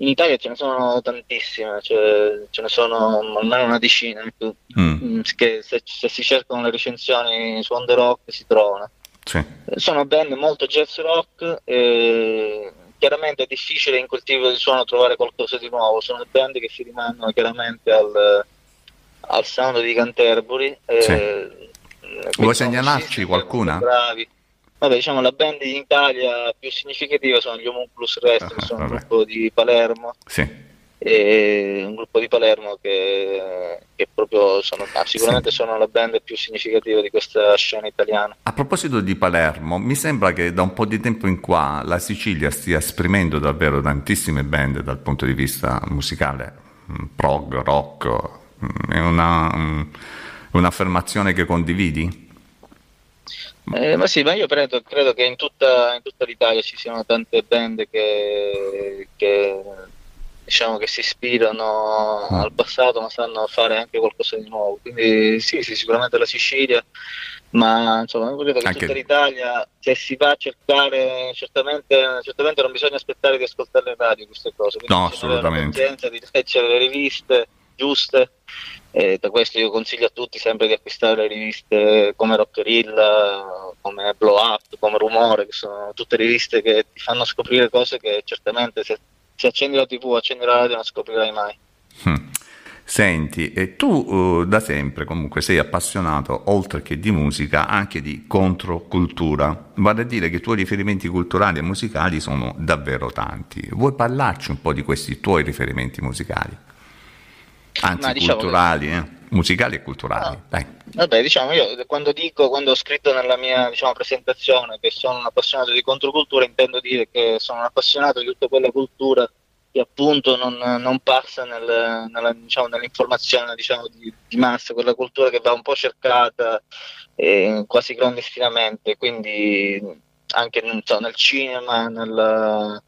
In Italia ce ne sono tantissime, cioè, ce ne sono almeno una decina ecco, Mm. mm, che se, se si cercano le recensioni su On The Rock si trovano. Sì. Eh, Sono band molto jazz rock, e chiaramente è difficile in quel tipo di suono trovare qualcosa di nuovo, sono band che si rimandano chiaramente al, al sound di Canterbury. eh, Sì. Vuoi segnalarci qualcuna? Bravi. Vabbè, diciamo la band in Italia più significativa sono gli Homunculus Rest, che sono un vabbè. gruppo di Palermo, Sì. E un gruppo di Palermo che, che proprio sono, ah, sicuramente sono la band più significativa di questa scena italiana. A proposito di Palermo, mi sembra che da un po' di tempo in qua la Sicilia stia esprimendo davvero tantissime band dal punto di vista musicale, mm, prog, rock. mm, È una, mm, un'affermazione che condividi? Eh, ma sì, ma io credo, credo che in tutta, in tutta l'Italia ci siano tante band che, che, diciamo che si ispirano Mm. al passato ma sanno fare anche qualcosa di nuovo. Quindi sì, sì, sicuramente la Sicilia, ma insomma io credo che Anche- tutta l'Italia se si va a cercare, certamente, certamente non bisogna aspettare di ascoltare le radio queste cose. quindi No, assolutamente. di leggere le riviste giuste. E da questo io consiglio a tutti sempre di acquistare le riviste come Rockerilla, come Blow Up, come Rumore, che sono tutte riviste che ti fanno scoprire cose che certamente se, se accendi la tv, accendi la radio non scoprirai mai. Mm. Senti, e tu eh, da sempre comunque sei appassionato, oltre che di musica, anche di controcultura. Vale a dire che i tuoi riferimenti culturali e musicali sono davvero tanti. Vuoi parlarci un po' di questi tuoi riferimenti musicali? Anzi, diciamo culturali, eh? musicali e culturali. Ah. Vabbè, diciamo, io quando dico, quando ho scritto nella mia diciamo, presentazione che sono un appassionato di controcultura, intendo dire che sono un appassionato di tutta quella cultura che appunto non, non passa nel- nella, diciamo, nell'informazione diciamo, di, di massa, quella cultura che va un po' cercata eh, quasi clandestinamente, quindi anche so, nel cinema, nella,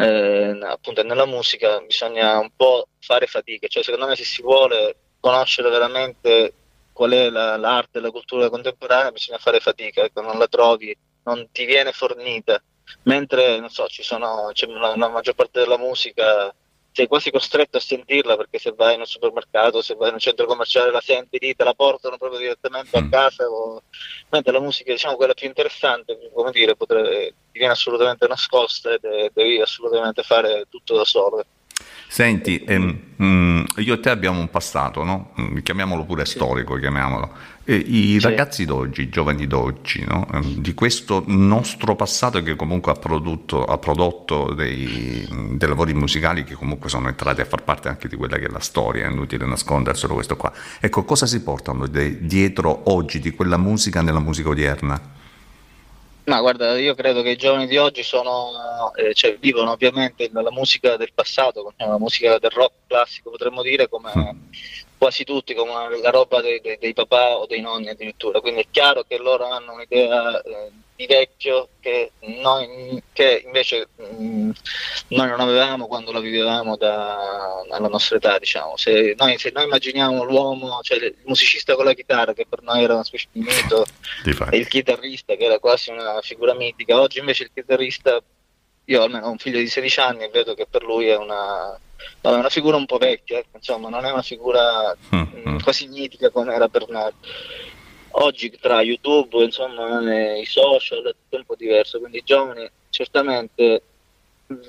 eh, appunto nella musica bisogna un po' fare fatica, cioè secondo me se si vuole conoscere veramente qual è la- l'arte e la cultura contemporanea bisogna fare fatica, ecco, non la trovi, non ti viene fornita, mentre non so, sono, c'è la, la maggior parte della musica sei quasi costretto a sentirla perché se vai in un supermercato, se vai in un centro commerciale la senti lì, te la portano proprio direttamente a Mm. casa, o... mentre la musica diciamo quella più interessante, come dire, potrebbe, ti viene assolutamente nascosta e de- devi assolutamente fare tutto da solo. Senti, ehm, mm, io e te abbiamo un passato, no? Mm, Chiamiamolo pure storico, chiamiamolo. E I Sì. ragazzi d'oggi, i giovani d'oggi, no? Ehm, di questo nostro passato che comunque ha prodotto, ha prodotto dei, dei lavori musicali che comunque sono entrati a far parte anche di quella che è la storia, è inutile nasconderselo questo qua. Ecco, cosa si portano de- dietro oggi di quella musica nella musica odierna? Ma guarda, io credo che i giovani di oggi sono, eh, cioè, vivono ovviamente la musica del passato, la musica del rock classico, potremmo dire, come quasi tutti, come la roba dei, dei- dei papà o dei nonni addirittura. Quindi è chiaro che loro hanno un'idea eh, di vecchio che noi che invece mh, noi non avevamo quando la vivevamo da, alla nostra età, diciamo. Se noi, se noi immaginiamo l'uomo, cioè il musicista con la chitarra, che per noi era una specie di mito, e il chitarrista che era quasi una figura mitica. Oggi invece il chitarrista, io almeno ho un figlio di 16 anni e vedo che per lui è una, è una figura un po' vecchia, ecco, insomma, non è una figura Mm, mm, mm. quasi mitica come era noi. Oggi tra YouTube, insomma, e i social è tutto un po' diverso, quindi i giovani certamente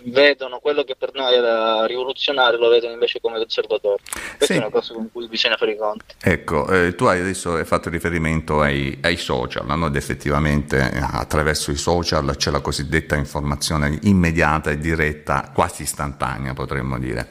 vedono quello che per noi era rivoluzionario, lo vedono invece come conservatore. Questa Sì. è una cosa con cui bisogna fare i conti. Ecco, eh, tu hai adesso hai fatto riferimento ai, ai social, no? Ed effettivamente eh, attraverso i social c'è la cosiddetta informazione immediata e diretta, quasi istantanea potremmo dire.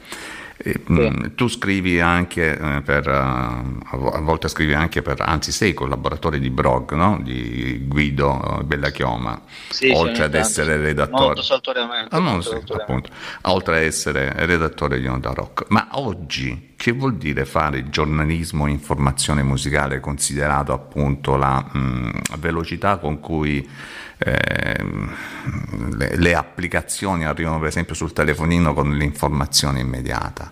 E, mh, tu scrivi anche eh, per, eh, a vo- a volte scrivi anche per, anzi sei collaboratore di blog, no? Di Guido eh, Bellachioma, Sì, sì, oltre ad tanto, essere sì. redattore. Molto saltuariamente, Ah, molto sì, saltuariamente. appunto, oltre ad essere redattore di Onda Rock. Ma oggi che vuol dire fare giornalismo e informazione musicale considerato appunto la mh, velocità con cui ehm, le, le applicazioni arrivano per esempio sul telefonino con l'informazione immediata?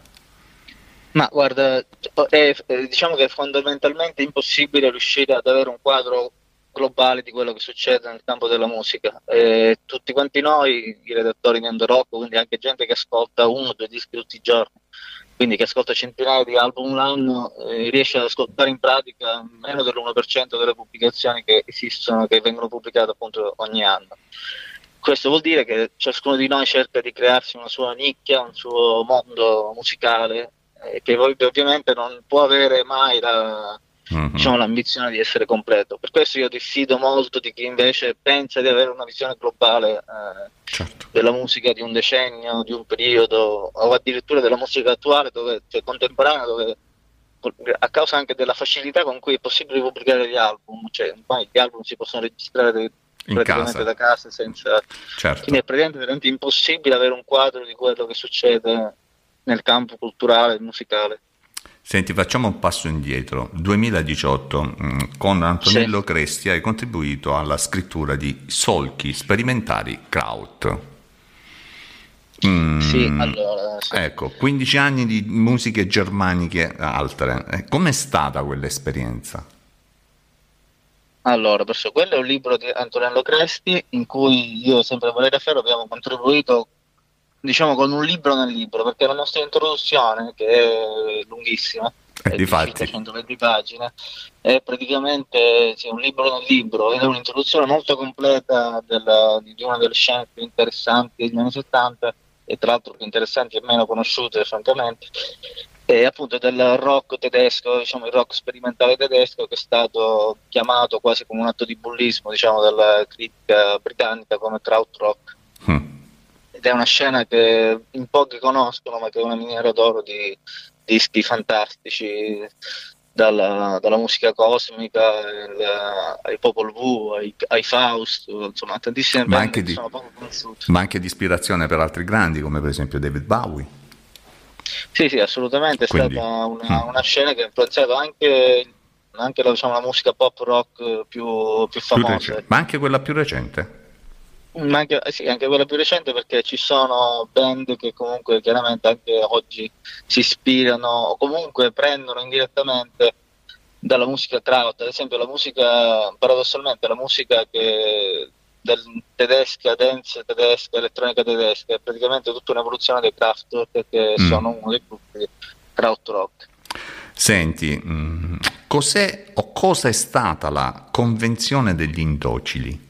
Ma guarda, è, eh, diciamo che è fondamentalmente impossibile riuscire ad avere un quadro globale di quello che succede nel campo della musica. Eh, tutti quanti noi, i redattori di Rock, quindi anche gente che ascolta uno o due dischi tutti i giorni, quindi che ascolta centinaia di album l'anno, eh, riesce ad ascoltare in pratica meno dell'1% delle pubblicazioni che esistono, che vengono pubblicate appunto ogni anno. Questo vuol dire che ciascuno di noi cerca di crearsi una sua nicchia, un suo mondo musicale, eh, che ov- ovviamente non può avere mai la, Mhm. diciamo, l'ambizione di essere completo. Per questo io diffido molto di chi invece pensa di avere una visione globale eh, Certo. della musica di un decennio, di un periodo, o addirittura della musica attuale, dove, cioè contemporanea, dove a causa anche della facilità con cui è possibile pubblicare gli album, cioè ormai gli album si possono registrare In praticamente casa. da casa senza... Certo. Quindi è praticamente veramente impossibile avere un quadro di quello che succede nel campo culturale e musicale. Senti, facciamo un passo indietro. 2018, mm, con Antonello Cresti hai contribuito alla scrittura di Solchi sperimentali Kraut. Mm, Sì, allora, sì. Ecco, 15 anni di musiche germaniche altre. Eh, Com'è stata quell'esperienza? Allora, perciò quello è un libro di Antonello Cresti in cui io sempre Valeria Ferro abbiamo contribuito, diciamo, con un libro nel libro, perché la nostra introduzione, che è lunghissima, Eh, è di circa 120 pagine, è praticamente sì, un libro nel libro ed è un'introduzione molto completa della- di una delle scene più interessanti degli anni 70 e tra l'altro più interessanti e meno conosciute francamente e appunto del rock tedesco, diciamo il rock sperimentale tedesco che è stato chiamato quasi come un atto di bullismo diciamo dalla critica britannica come krautrock Mm. Ed è una scena che in pochi conoscono ma che è una miniera d'oro di dischi fantastici dalla, dalla musica cosmica il- ai Popol Vuh, ai, ai Faust, insomma tantissime Ma anche che di-. Ma anche di ispirazione per altri grandi, come per esempio David Bowie. Sì, sì, assolutamente, è Quindi- stata una, Mm. una scena che ha influenzato anche, anche la, diciamo, la musica pop rock più, più Più famosa. recente. Ma anche quella più recente. Ma anche, sì, anche quella più recente perché ci sono band che comunque chiaramente anche oggi si ispirano o comunque prendono indirettamente dalla musica kraut, ad esempio la musica, paradossalmente la musica che del tedesca, dance tedesca, elettronica tedesca, è praticamente tutta un'evoluzione dei Kraftwerk che Mm. sono uno dei gruppi krautrock. Senti, mm, cos'è o cosa è stata la convenzione degli indocili?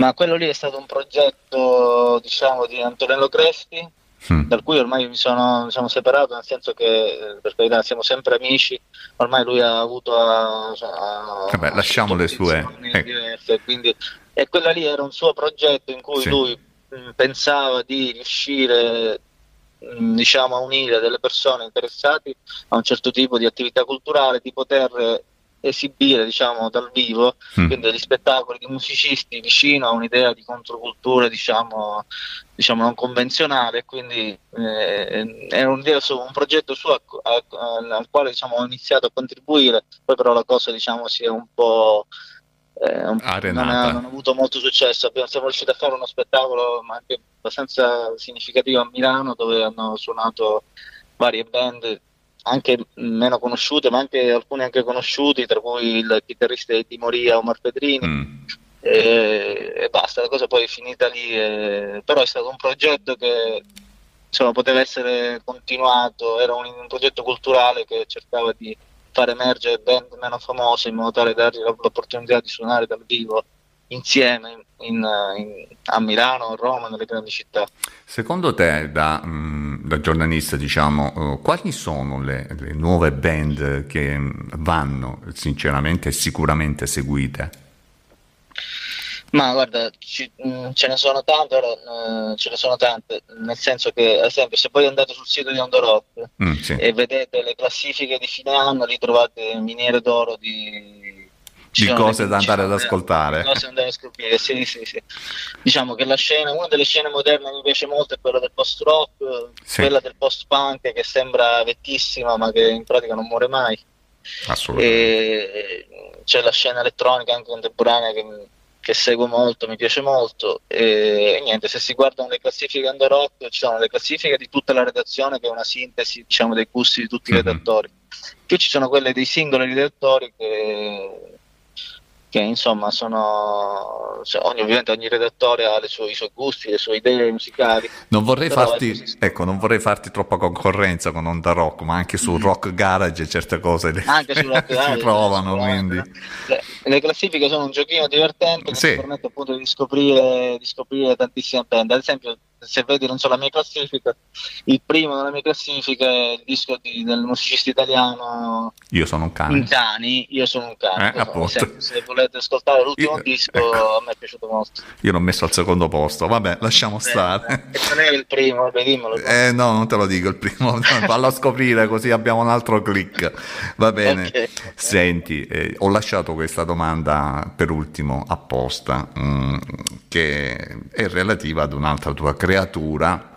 Ma quello lì è stato un progetto, diciamo, di Antonello Cresti, Mm. dal cui ormai mi sono, mi sono separato, nel senso che, eh, per carità, siamo sempre amici, ormai lui ha avuto... A, cioè, a- Vabbè, lasciamo le sue- eh. diverse, quindi, e quella lì era un suo progetto in cui Sì. lui mh, pensava di riuscire mh, diciamo, a unire delle persone interessate a un certo tipo di attività culturale, di poter esibire diciamo, dal vivo Mm. quindi degli spettacoli di musicisti vicino a un'idea di controcultura diciamo, diciamo non convenzionale quindi eh, è un, un progetto suo a- a- al quale diciamo, ho iniziato a contribuire poi però la cosa diciamo si è un po' eh, un- non, ha, non ha avuto molto successo Abbiamo- siamo riusciti a fare uno spettacolo ma anche abbastanza significativo a Milano dove hanno suonato varie band anche meno conosciute ma anche alcuni anche conosciuti tra cui il chitarrista di Moria Omar Pedrini Mm. e, e basta, la cosa poi è finita lì, e- però è stato un progetto che insomma, poteva essere continuato, era un, un progetto culturale che cercava di far emergere band meno famose in modo tale da dargli l'opportunità di suonare dal vivo insieme in- in- a Milano, a Roma, nelle grandi città. Secondo te, da, mm, da giornalista, diciamo, eh, quali sono le, le nuove band che mm, vanno sinceramente e sicuramente seguite? Ma guarda, ci- mh, ce ne sono tante, ora, eh, ce ne sono tante, nel senso che, ad esempio, se voi andate sul sito di Onda Rock Mm, sì. e vedete le classifiche di fine anno, lì trovate miniere d'oro di, ci Di cose da andare ad le- ascoltare. Cose da andare a scoprire, sì, sì, sì. Diciamo che la scena, una delle scene moderne che mi piace molto è quella del post-rock, Sì. quella del post-punk che sembra vecchissima ma che in pratica non muore mai. Assolutamente. E c'è la scena elettronica anche contemporanea che, che seguo molto, mi piace molto. E, e niente, se si guardano le classifiche under rock, ci sono le classifiche di tutta la redazione, che è una sintesi diciamo, dei gusti di tutti i Mhm. redattori. Più ci sono quelle dei singoli redattori che che insomma sono cioè, ogni, ovviamente ogni redattore ha sue- i suoi gusti, le sue idee musicali. Non vorrei, farti, ecco, non vorrei farti troppa concorrenza con Onda Rock, ma anche su Rock Garage certe cose le- Anche sul rock si garage, trovano, sicuramente. quindi... Le, le classifiche sono un giochino divertente che Sì. permette appunto di scoprire, di scoprire tantissime band. Ad esempio, se vedi, non so, la mia classifica, il primo nella mia classifica è il disco di- del musicista italiano Io sono un cane. Incani, io sono un cane. Eh, appunto. se, se volete ascoltare l'ultimo Io- disco, ecco. a me è piaciuto molto. Io l'ho messo al secondo posto, vabbè, lasciamo Eh, stare. E non è il primo, vabbè, dimmelo. Eh no, non te lo dico il primo, fallo a scoprire così abbiamo un altro click. Va bene. Ok. Senti, eh, ho lasciato questa domanda per ultimo apposta, mm, che è relativa ad un'altra tua creatura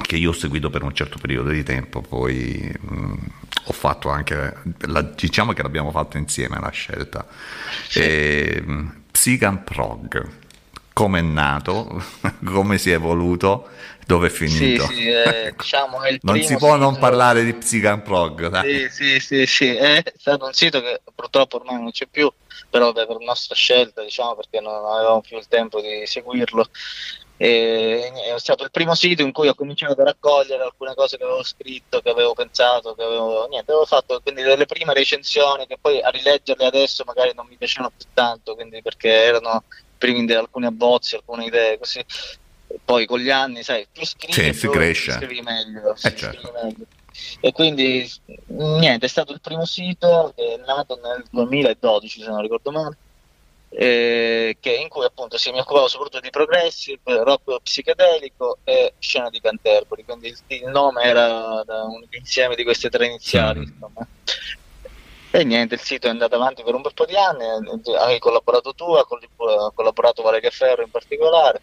che io ho seguito per un certo periodo di tempo, poi mm, ho fatto anche, la- diciamo che l'abbiamo fatto insieme la scelta. E, mm, Psygan Prog, come è nato, come si è evoluto, dove è Sì, finito. sì, eh, diciamo è non si può non sito- parlare di Psygan Prog, dai. Sì, sì, sì, sì, è stato un sito che purtroppo ormai non c'è più, però beh, per nostra scelta, diciamo, perché non avevamo più il tempo di seguirlo. E è stato il primo sito in cui ho cominciato a raccogliere alcune cose che avevo scritto, che avevo pensato, che avevo, niente, avevo fatto quindi delle prime recensioni che poi a rileggerle adesso magari non mi piacevano più tanto, quindi perché erano primi di alcuni abbozzi, alcune idee così. Poi con gli anni, sai, più scrivi, Sì, si cresce. scrivi meglio. Eh, certo. scrivi meglio. E quindi niente, è stato il primo sito che è nato nel 2012, se non ricordo male, eh, che- in cui appunto si mi occupavo soprattutto di progressive, rock psichedelico e scena di Canterbury, quindi il, il nome era un insieme di queste tre iniziali. Mm. insomma. E niente, il sito è andato avanti per un bel po' di anni, hai collaborato tu, ha coll- ha collaborato Valeria Ferro in particolare.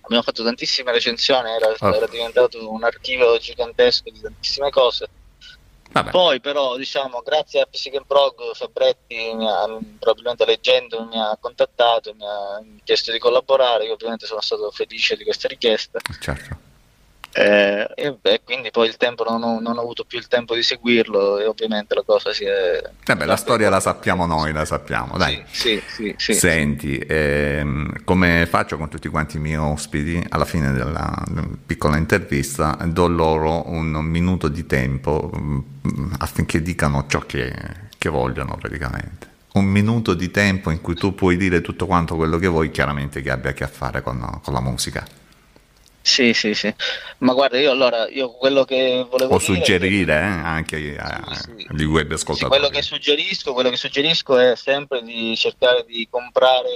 Abbiamo fatto tantissime recensioni, era, Ah. era diventato un archivio gigantesco di tantissime cose. Vabbè. Poi però, diciamo, grazie a Physical Prog, Fabretti, mi ha, probabilmente leggendo, mi ha contattato, mi ha chiesto di collaborare, io ovviamente sono stato felice di questa richiesta. Certo. Eh, e, e quindi poi il tempo non ho, non ho avuto più il tempo di seguirlo e ovviamente la cosa si è... Vabbè, la storia la sappiamo noi, la sappiamo, dai. Sì, sì, sì. Senti, ehm, come faccio con tutti quanti i miei ospiti, alla fine della piccola intervista do loro un minuto di tempo mm, affinché dicano ciò che, che vogliono praticamente. Un minuto di tempo in cui tu puoi dire tutto quanto quello che vuoi, chiaramente che abbia a che fare con, con la musica. Sì, sì, sì. Ma guarda, io allora, io quello che volevo O suggerire eh, anche a- Sì, sì. web Sì, ascoltatori. quello che suggerisco, quello che suggerisco è sempre di cercare di comprare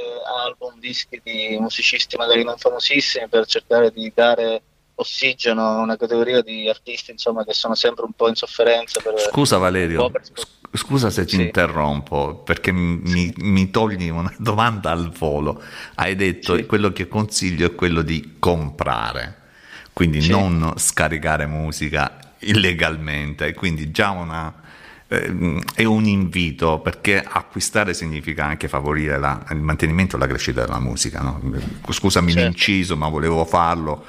album, dischi di musicisti magari non famosissimi per cercare di dare ossigeno a una categoria di artisti insomma che sono sempre un po' in sofferenza per Scusa Valerio, per- scusa se ti Sì. interrompo perché mi, mi togli una domanda al volo. Hai detto Sì. quello che consiglio è quello di comprare, quindi Sì. non scaricare musica illegalmente, quindi già una, ehm, è un invito perché acquistare significa anche favorire la- il mantenimento e la crescita della musica. no? Scusami Certo. l'inciso, ma volevo farlo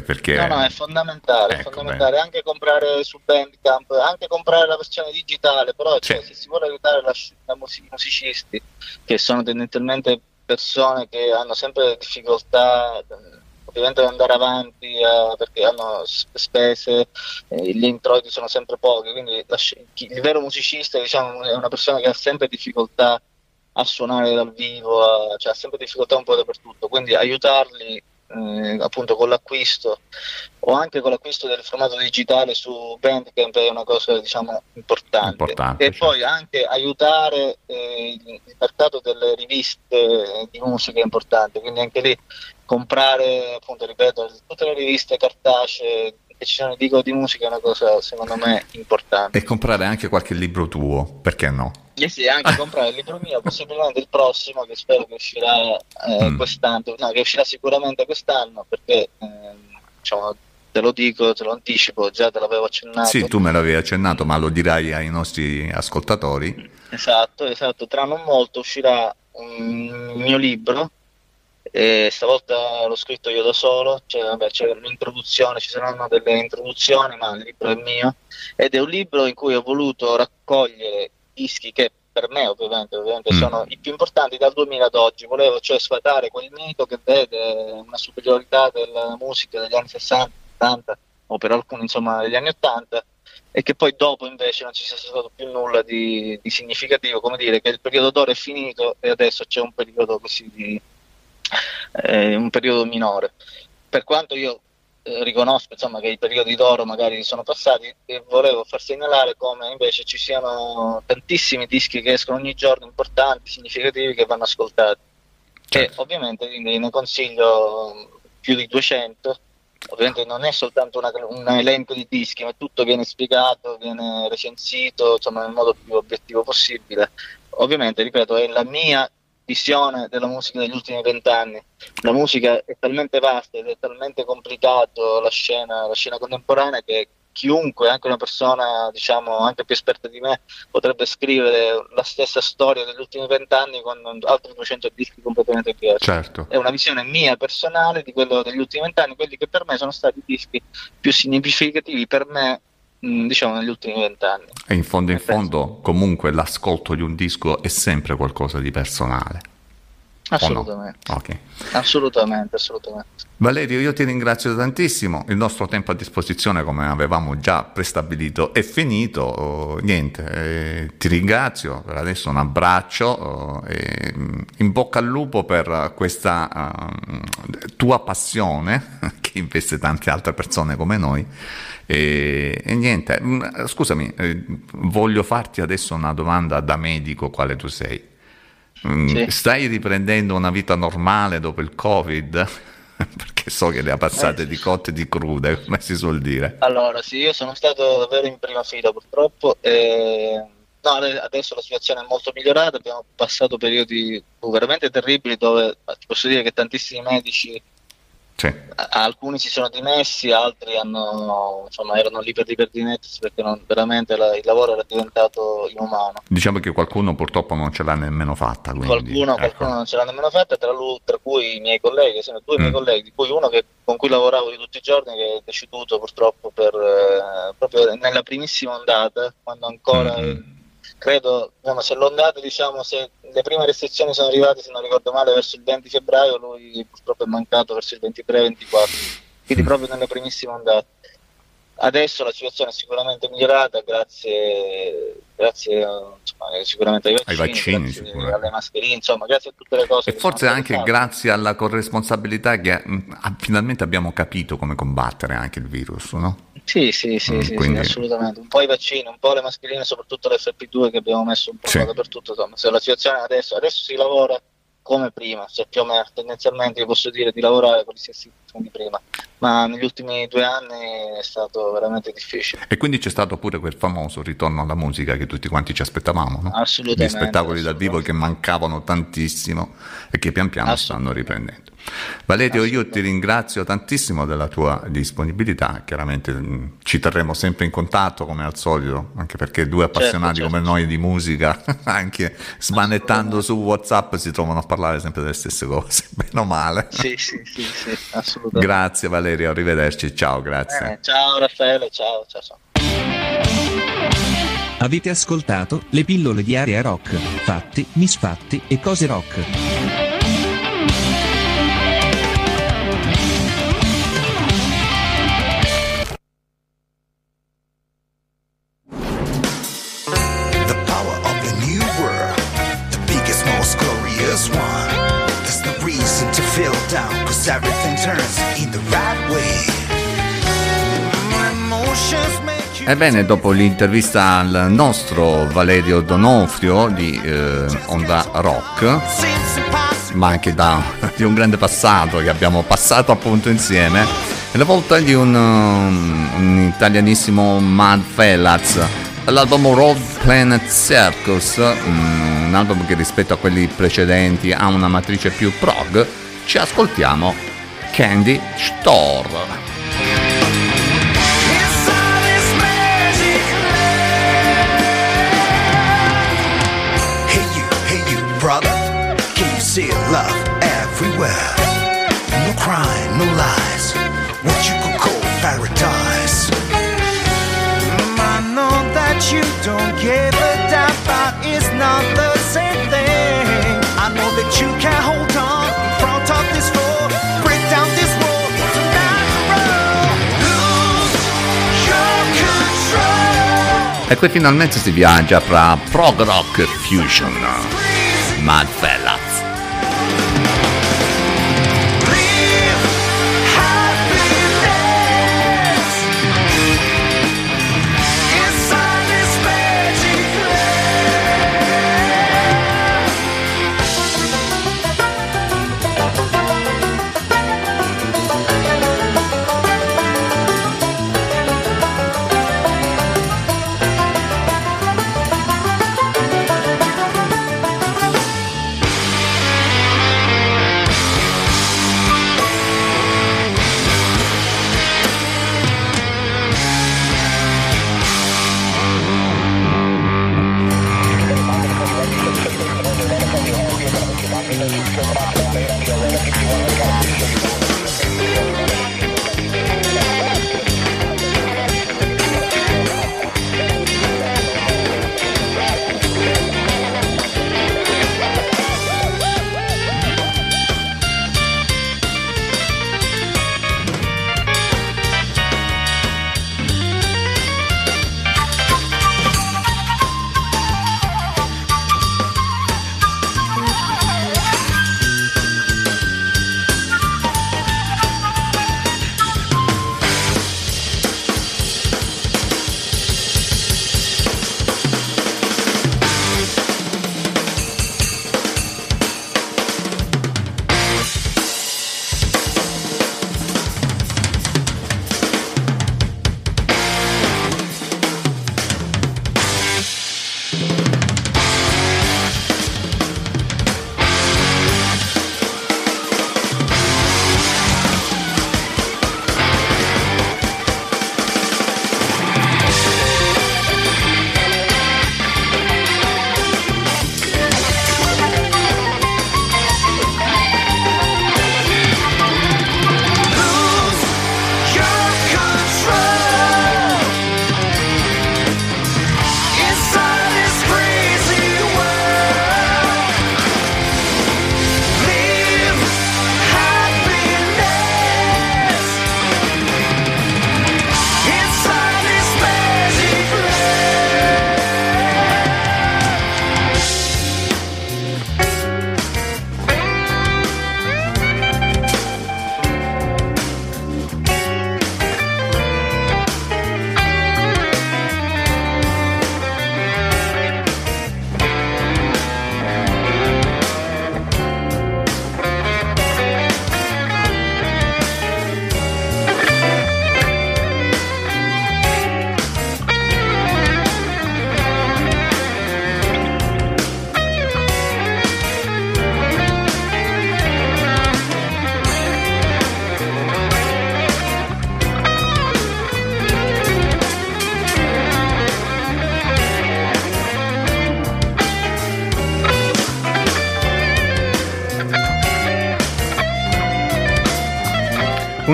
perché... No, no, è fondamentale, è Ecco, fondamentale anche comprare su Bandcamp, anche comprare la versione digitale, però cioè, Sì. se si vuole aiutare la, la i musicisti, che sono tendenzialmente persone che hanno sempre difficoltà eh, ovviamente ad andare avanti eh, perché hanno spese, eh, gli introiti sono sempre pochi, quindi la chi- il vero musicista diciamo, è una persona che ha sempre difficoltà a suonare dal vivo, a- cioè ha sempre difficoltà un po' dappertutto, quindi aiutarli eh, appunto con l'acquisto o anche con l'acquisto del formato digitale su Bandcamp è una cosa diciamo importante, Importante, e certo. poi anche aiutare eh, il mercato delle riviste di musica è importante quindi anche lì comprare appunto ripeto tutte le riviste cartacee che ci sono dico di musica è una cosa secondo me importante E comprare anche qualche libro tuo, perché no? E sì, anche comprare il libro mio, possibilmente il prossimo, che spero che uscirà eh, Mm. quest'anno, no, che uscirà sicuramente quest'anno, perché ehm, diciamo, te lo dico, te lo anticipo, già te l'avevo accennato. Sì, tu me l'avevi accennato, ma lo dirai ai nostri ascoltatori. Esatto, esatto. Tra non molto uscirà un mio libro. E stavolta l'ho scritto io da solo, cioè, vabbè, c'è un'introduzione, ci saranno delle introduzioni, ma il libro è mio ed è un libro in cui ho voluto raccogliere dischi che per me ovviamente, ovviamente sono i più importanti dal 2000 ad oggi. Volevo cioè sfatare quel mito che vede una superiorità della musica degli anni 60, 70 o per alcuni insomma degli anni 80 e che poi dopo invece non ci sia stato più nulla di, di significativo, come dire che il periodo d'oro è finito e adesso c'è un periodo così di eh, un periodo minore. Per quanto io riconosco insomma, che i periodi d'oro magari sono passati e volevo far segnalare come invece ci siano tantissimi dischi che escono ogni giorno importanti, significativi che vanno ascoltati. E ovviamente quindi ne consiglio più di 200. Ovviamente non è soltanto una- un elenco di dischi, ma tutto viene spiegato, viene recensito insomma, nel modo più obiettivo possibile. Ovviamente, ripeto, è la mia visione della musica degli ultimi vent'anni. La musica è talmente vasta ed è talmente complicato la scena, la scena contemporanea che chiunque, anche una persona diciamo anche più esperta di me, potrebbe scrivere la stessa storia degli ultimi vent'anni con altri 200 dischi completamente diversi. Certo. È una visione mia personale di quello degli ultimi vent'anni, quelli che per me sono stati i dischi più significativi per me, diciamo, negli ultimi vent'anni. E in fondo in fondo comunque l'ascolto di un disco è sempre qualcosa di personale. O no? Assolutamente. Ok. Assolutamente, assolutamente. Valerio, io ti ringrazio tantissimo. Il nostro tempo a disposizione, come avevamo già prestabilito, è finito. Oh, niente, eh, ti ringrazio. Per adesso un abbraccio oh, e mm, in bocca al lupo per questa eh, tua passione che investe tante altre persone come noi. E, e niente, mm, scusami, eh, voglio farti adesso una domanda da medico quale tu sei. Mm, Sì. Stai riprendendo una vita normale dopo il Covid? Perché so che le ha passate di cotte e di crude, come si suol dire. Allora, sì, io sono stato davvero in prima fila purtroppo. E... No, ade- adesso la situazione è molto migliorata, abbiamo passato periodi veramente terribili dove ti posso dire che tantissimi medici, Sì. alcuni si sono dimessi, altri hanno, insomma, erano lì per dimettersi perché non- veramente la- il lavoro era diventato inumano. Diciamo che qualcuno purtroppo non ce l'ha nemmeno fatta. Quindi, Qualcuno, ecco. qualcuno non ce l'ha nemmeno fatta, tra, lu- tra cui i miei colleghi, sono due miei Mm. colleghi, di cui uno che- con cui lavoravo di tutti i giorni che è deceduto purtroppo per, eh, proprio nella primissima ondata, quando ancora Mm. Credo, diciamo, se l'ondata, diciamo, se le prime restrizioni sono arrivate, se non ricordo male, verso il 20 febbraio, lui purtroppo è mancato verso il 23-24, quindi proprio nelle primissime ondate. Adesso la situazione è sicuramente migliorata grazie, grazie insomma, sicuramente ai Ai vaccini, vaccini, grazie sicuramente. alle mascherine, insomma, grazie a tutte le cose. E forse anche state grazie alla corresponsabilità che ah, finalmente abbiamo capito come combattere anche il virus, no? Sì, sì, sì, Mm, sì, sì, quindi- assolutamente. Un po' i vaccini, un po' le mascherine, soprattutto l'FP2 che abbiamo messo un po' Sì. dappertutto. Insomma, se la situazione adesso, adesso si lavora come prima, cioè più o meno tendenzialmente io posso dire di lavorare con gli stessi di prima, ma negli ultimi due anni è stato veramente difficile. E quindi c'è stato pure quel famoso ritorno alla musica che tutti quanti ci aspettavamo, no? Assolutamente, Gli spettacoli dal vivo che mancavano tantissimo e che pian piano stanno riprendendo. Valerio, io ti ringrazio tantissimo della tua disponibilità, chiaramente mh, ci terremo sempre in contatto come al solito, anche perché due appassionati certo. come noi di musica, anche smanettando su WhatsApp, si trovano a parlare sempre delle stesse cose, bene o male. Sì, sì, sì, sì, assolutamente. Grazie Valerio, arrivederci, ciao, grazie. Bene, ciao Raffaele, ciao, ciao, ciao. Avete ascoltato le pillole di Area Rock, fatti, misfatti e cose rock. Ebbene, dopo l'intervista al nostro Valerio Donofrio di eh, Onda Rock, ma anche da, di un grande passato che abbiamo passato appunto insieme, è la volta di un, um, un italianissimo Mad Fellas, l'album Road Planet Circus, un album che rispetto a quelli precedenti ha una matrice più prog, ci ascoltiamo Candy Store. Hey you, hey you, brother. Can you see love everywhere? E qui finalmente si viaggia fra prog rock e fusion. Mad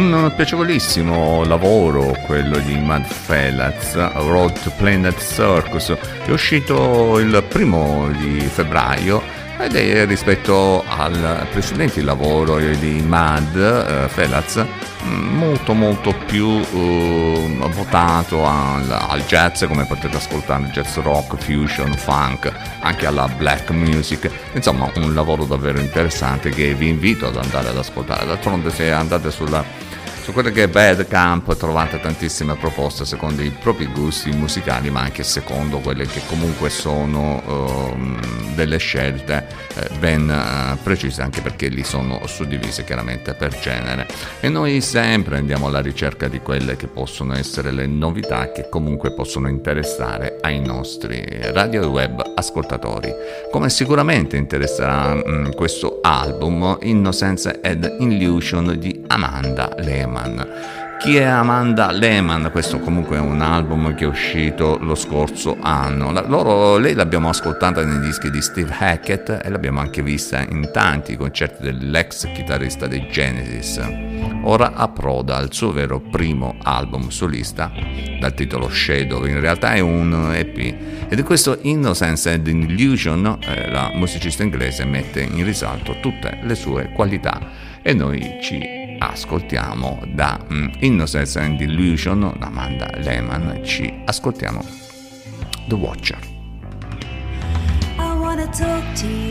Un piacevolissimo lavoro quello di Mad Fellas, Road to Planet Circus, è uscito il primo di febbraio ed è rispetto al precedente lavoro di Mad eh, Felaz molto molto più eh, votato al, al jazz come potete ascoltare jazz rock, fusion, funk anche alla black music. Insomma un lavoro davvero interessante che vi invito ad andare ad ascoltare. D'altronde se andate sulla su quello che è Bad Camp trovate tantissime proposte secondo i propri gusti musicali, ma anche secondo quelle che comunque sono ehm, delle scelte eh, ben eh, precise, anche perché lì sono suddivise chiaramente per genere. E noi sempre andiamo alla ricerca di quelle che possono essere le novità che comunque possono interessare ai nostri radio web ascoltatori. Come sicuramente interesserà mh, questo album Innocence and Illusion di Amanda Lehman. Chi è Amanda Lehman? Questo comunque è un album che è uscito lo scorso anno. La- loro- lei l'abbiamo ascoltata nei dischi di Steve Hackett e l'abbiamo anche vista in tanti concerti dell'ex chitarrista dei Genesis. Ora approda al suo vero primo album solista dal titolo Shadow, in realtà è un EP ed in questo Innocence and Illusion eh, la musicista inglese mette in risalto tutte le sue qualità e noi ci ascoltiamo da mm, Innocence and Illusion, da Amanda Lehman, ci ascoltiamo The Watcher. I wanna talk to you.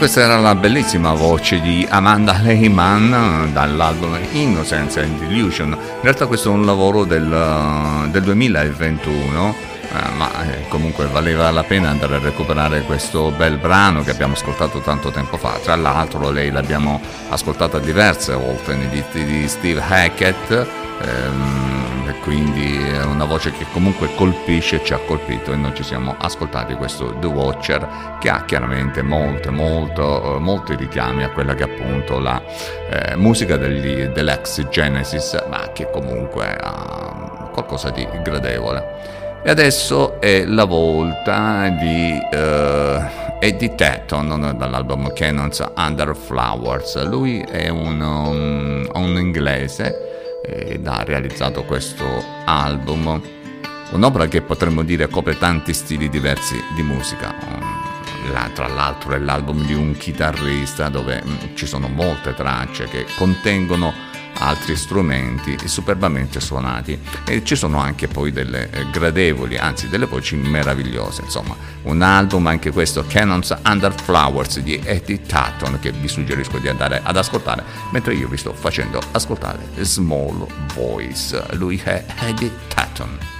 Questa era la bellissima voce di Amanda Lehman dall'album Innocence and Delusion. In realtà questo è un lavoro del, del 2021, eh, ma eh, comunque valeva la pena andare a recuperare questo bel brano che abbiamo ascoltato tanto tempo fa. Tra l'altro lei l'abbiamo ascoltata diverse volte nei dischi di Steve Hackett. ehm, quindi è una voce che comunque colpisce, ci ha colpito e noi ci siamo ascoltati questo The Watcher che ha chiaramente molte, molto, eh, molti richiami a quella che è appunto la eh, musica degli, dell'ex Genesis, ma che comunque ha qualcosa di gradevole. E adesso è la volta di eh, Eddie Tatton dall'album Cannons Under Flowers. Lui è un, um, un inglese ed ha realizzato questo album. Un'opera che potremmo dire copre tanti stili diversi di musica. La- tra l'altro è l'album di un chitarrista dove mm, ci sono molte tracce che contengono altri strumenti superbamente suonati. E ci sono anche poi delle eh, gradevoli, anzi delle voci meravigliose, insomma un album anche questo Cannons Under Flowers di Eddie Tatton che vi suggerisco di andare ad ascoltare mentre io vi sto facendo ascoltare Small Voice, lui è Eddie Tatton.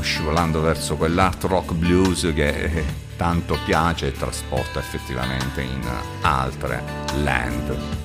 Scivolando verso quell'art rock blues che tanto piace e trasporta effettivamente in altre land.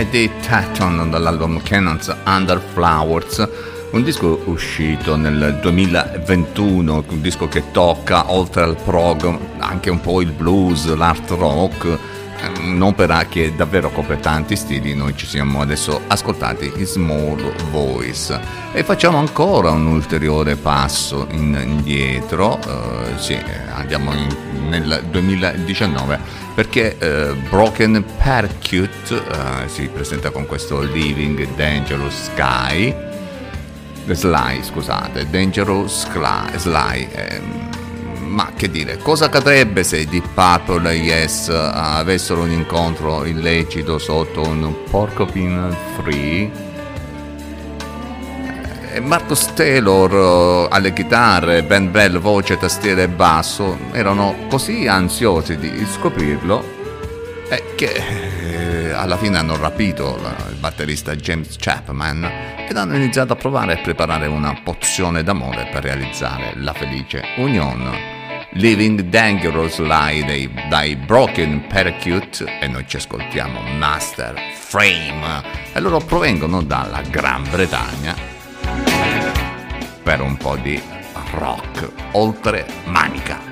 Eddie Tatton dall'album Cannons Under Flowers, un disco uscito nel 2021, un disco che tocca oltre al prog anche un po' il blues, l'art rock, un'opera che davvero copre tanti stili, noi ci siamo adesso ascoltati in Small Voice. E facciamo ancora un ulteriore passo in- indietro, eh, sì, andiamo in- nel 2019 perché eh, Broken Percute eh, si presenta con questo Living Dangerous Sky Sly scusate Dangerous Sly, Sly ehm, ma che dire, cosa accadrebbe se Deep Purple e Yes eh, avessero un incontro illecito sotto un Porcupine Free? E Marcus Taylor eh, alle chitarre, Ben Bell voce, tastiere e basso erano così ansiosi di scoprirlo eh, che eh, alla fine hanno rapito il batterista James Chapman ed hanno iniziato a provare a preparare una pozione d'amore per realizzare la felice unione. Living Dangerous Lie dai, dai Broken Percute e noi ci ascoltiamo Master Frame e loro provengono dalla Gran Bretagna per un po' di rock oltre manica.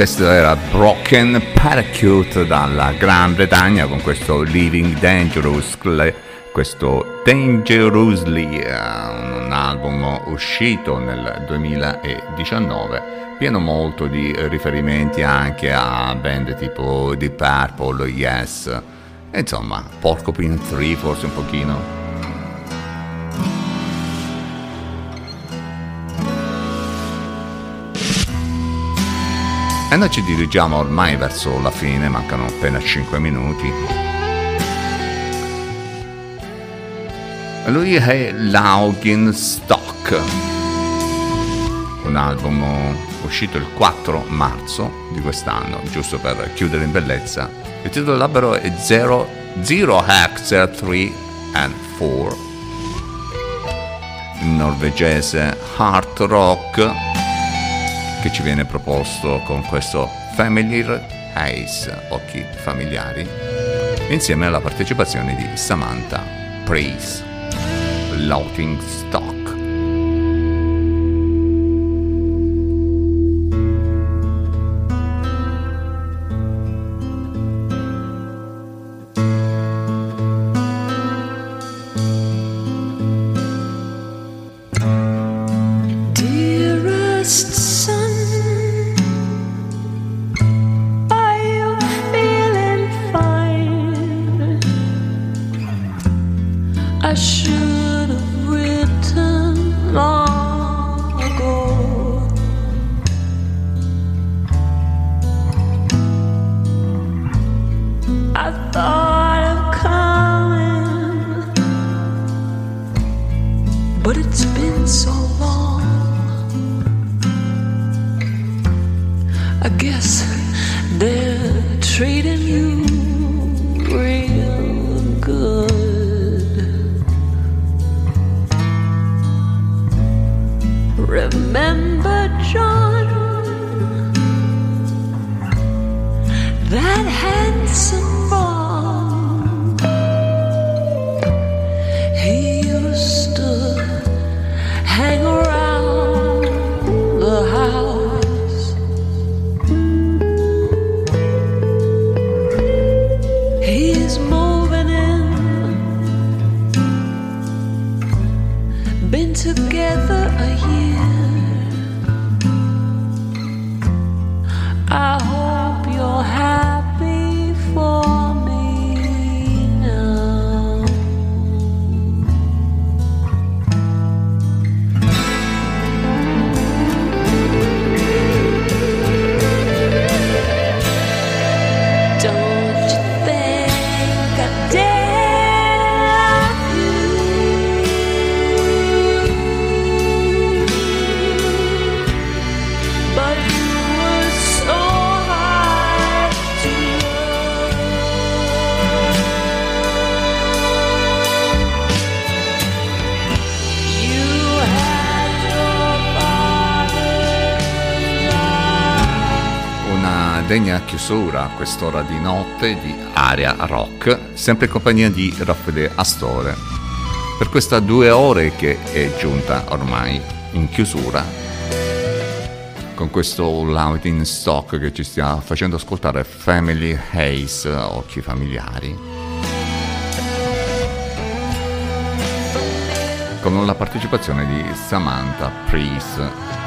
Questo era Broken Parachute dalla Gran Bretagna con questo Living Dangerously, questo Dangerously, eh, un album uscito nel 2019, pieno molto di riferimenti anche a band tipo The Purple, Yes, insomma, Porcupine 3 forse un pochino. E noi ci dirigiamo ormai verso la fine, mancano appena 5 minuti. Lui è Laugin Stock, un album uscito il 4 marzo di quest'anno, giusto per chiudere in bellezza. Il titolo dell'albero è Zero, Hack 3 and 4, in norvegese Hard Rock che ci viene proposto con questo Familiar Eyes, occhi familiari, insieme alla partecipazione di Samantha Praise, Laughing Stock. Remember, John, that handsome chiusura a quest'ora di notte di Aria Rock, sempre in compagnia di Raffaele Astore. per questa due ore che è giunta ormai in chiusura con questo Loud in Stock che ci sta facendo ascoltare Family Haze, occhi familiari. Con la partecipazione di Samantha Priest.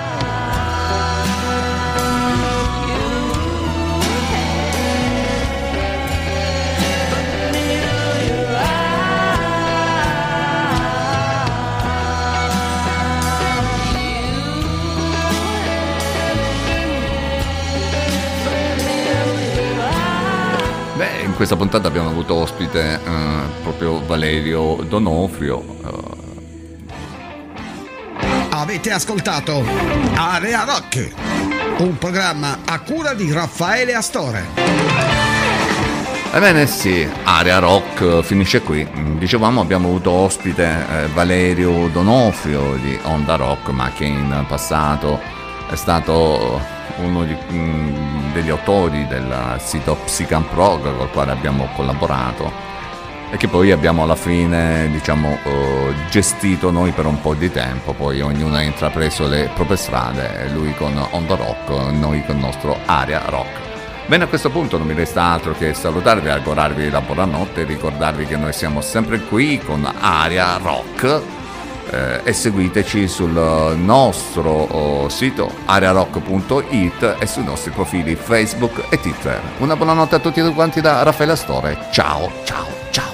Questa puntata abbiamo avuto ospite eh, proprio Valerio Donofrio. eh, Avete ascoltato Area Rock, un programma a cura di Raffaele Astore. Ebbene sì, Area Rock finisce qui. Dicevamo abbiamo avuto ospite eh, Valerio Donofrio di Onda Rock, ma che in passato è stato uno di- mm, degli autori del sito Psycamp Prog col quale abbiamo collaborato e che poi abbiamo alla fine diciamo eh, gestito noi per un po' di tempo, poi ognuno ha intrapreso le proprie strade, lui con Onda Rock, noi con il nostro Area Rock. Bene, a questo punto non mi resta altro che salutarvi, augurarvi la buonanotte e ricordarvi che noi siamo sempre qui con Aria Rock eh, e seguiteci sul nostro oh, sito ariarock.it e sui nostri profili Facebook e Twitter. Una buonanotte a tutti quanti da Raffaele Astore. Ciao, ciao, ciao.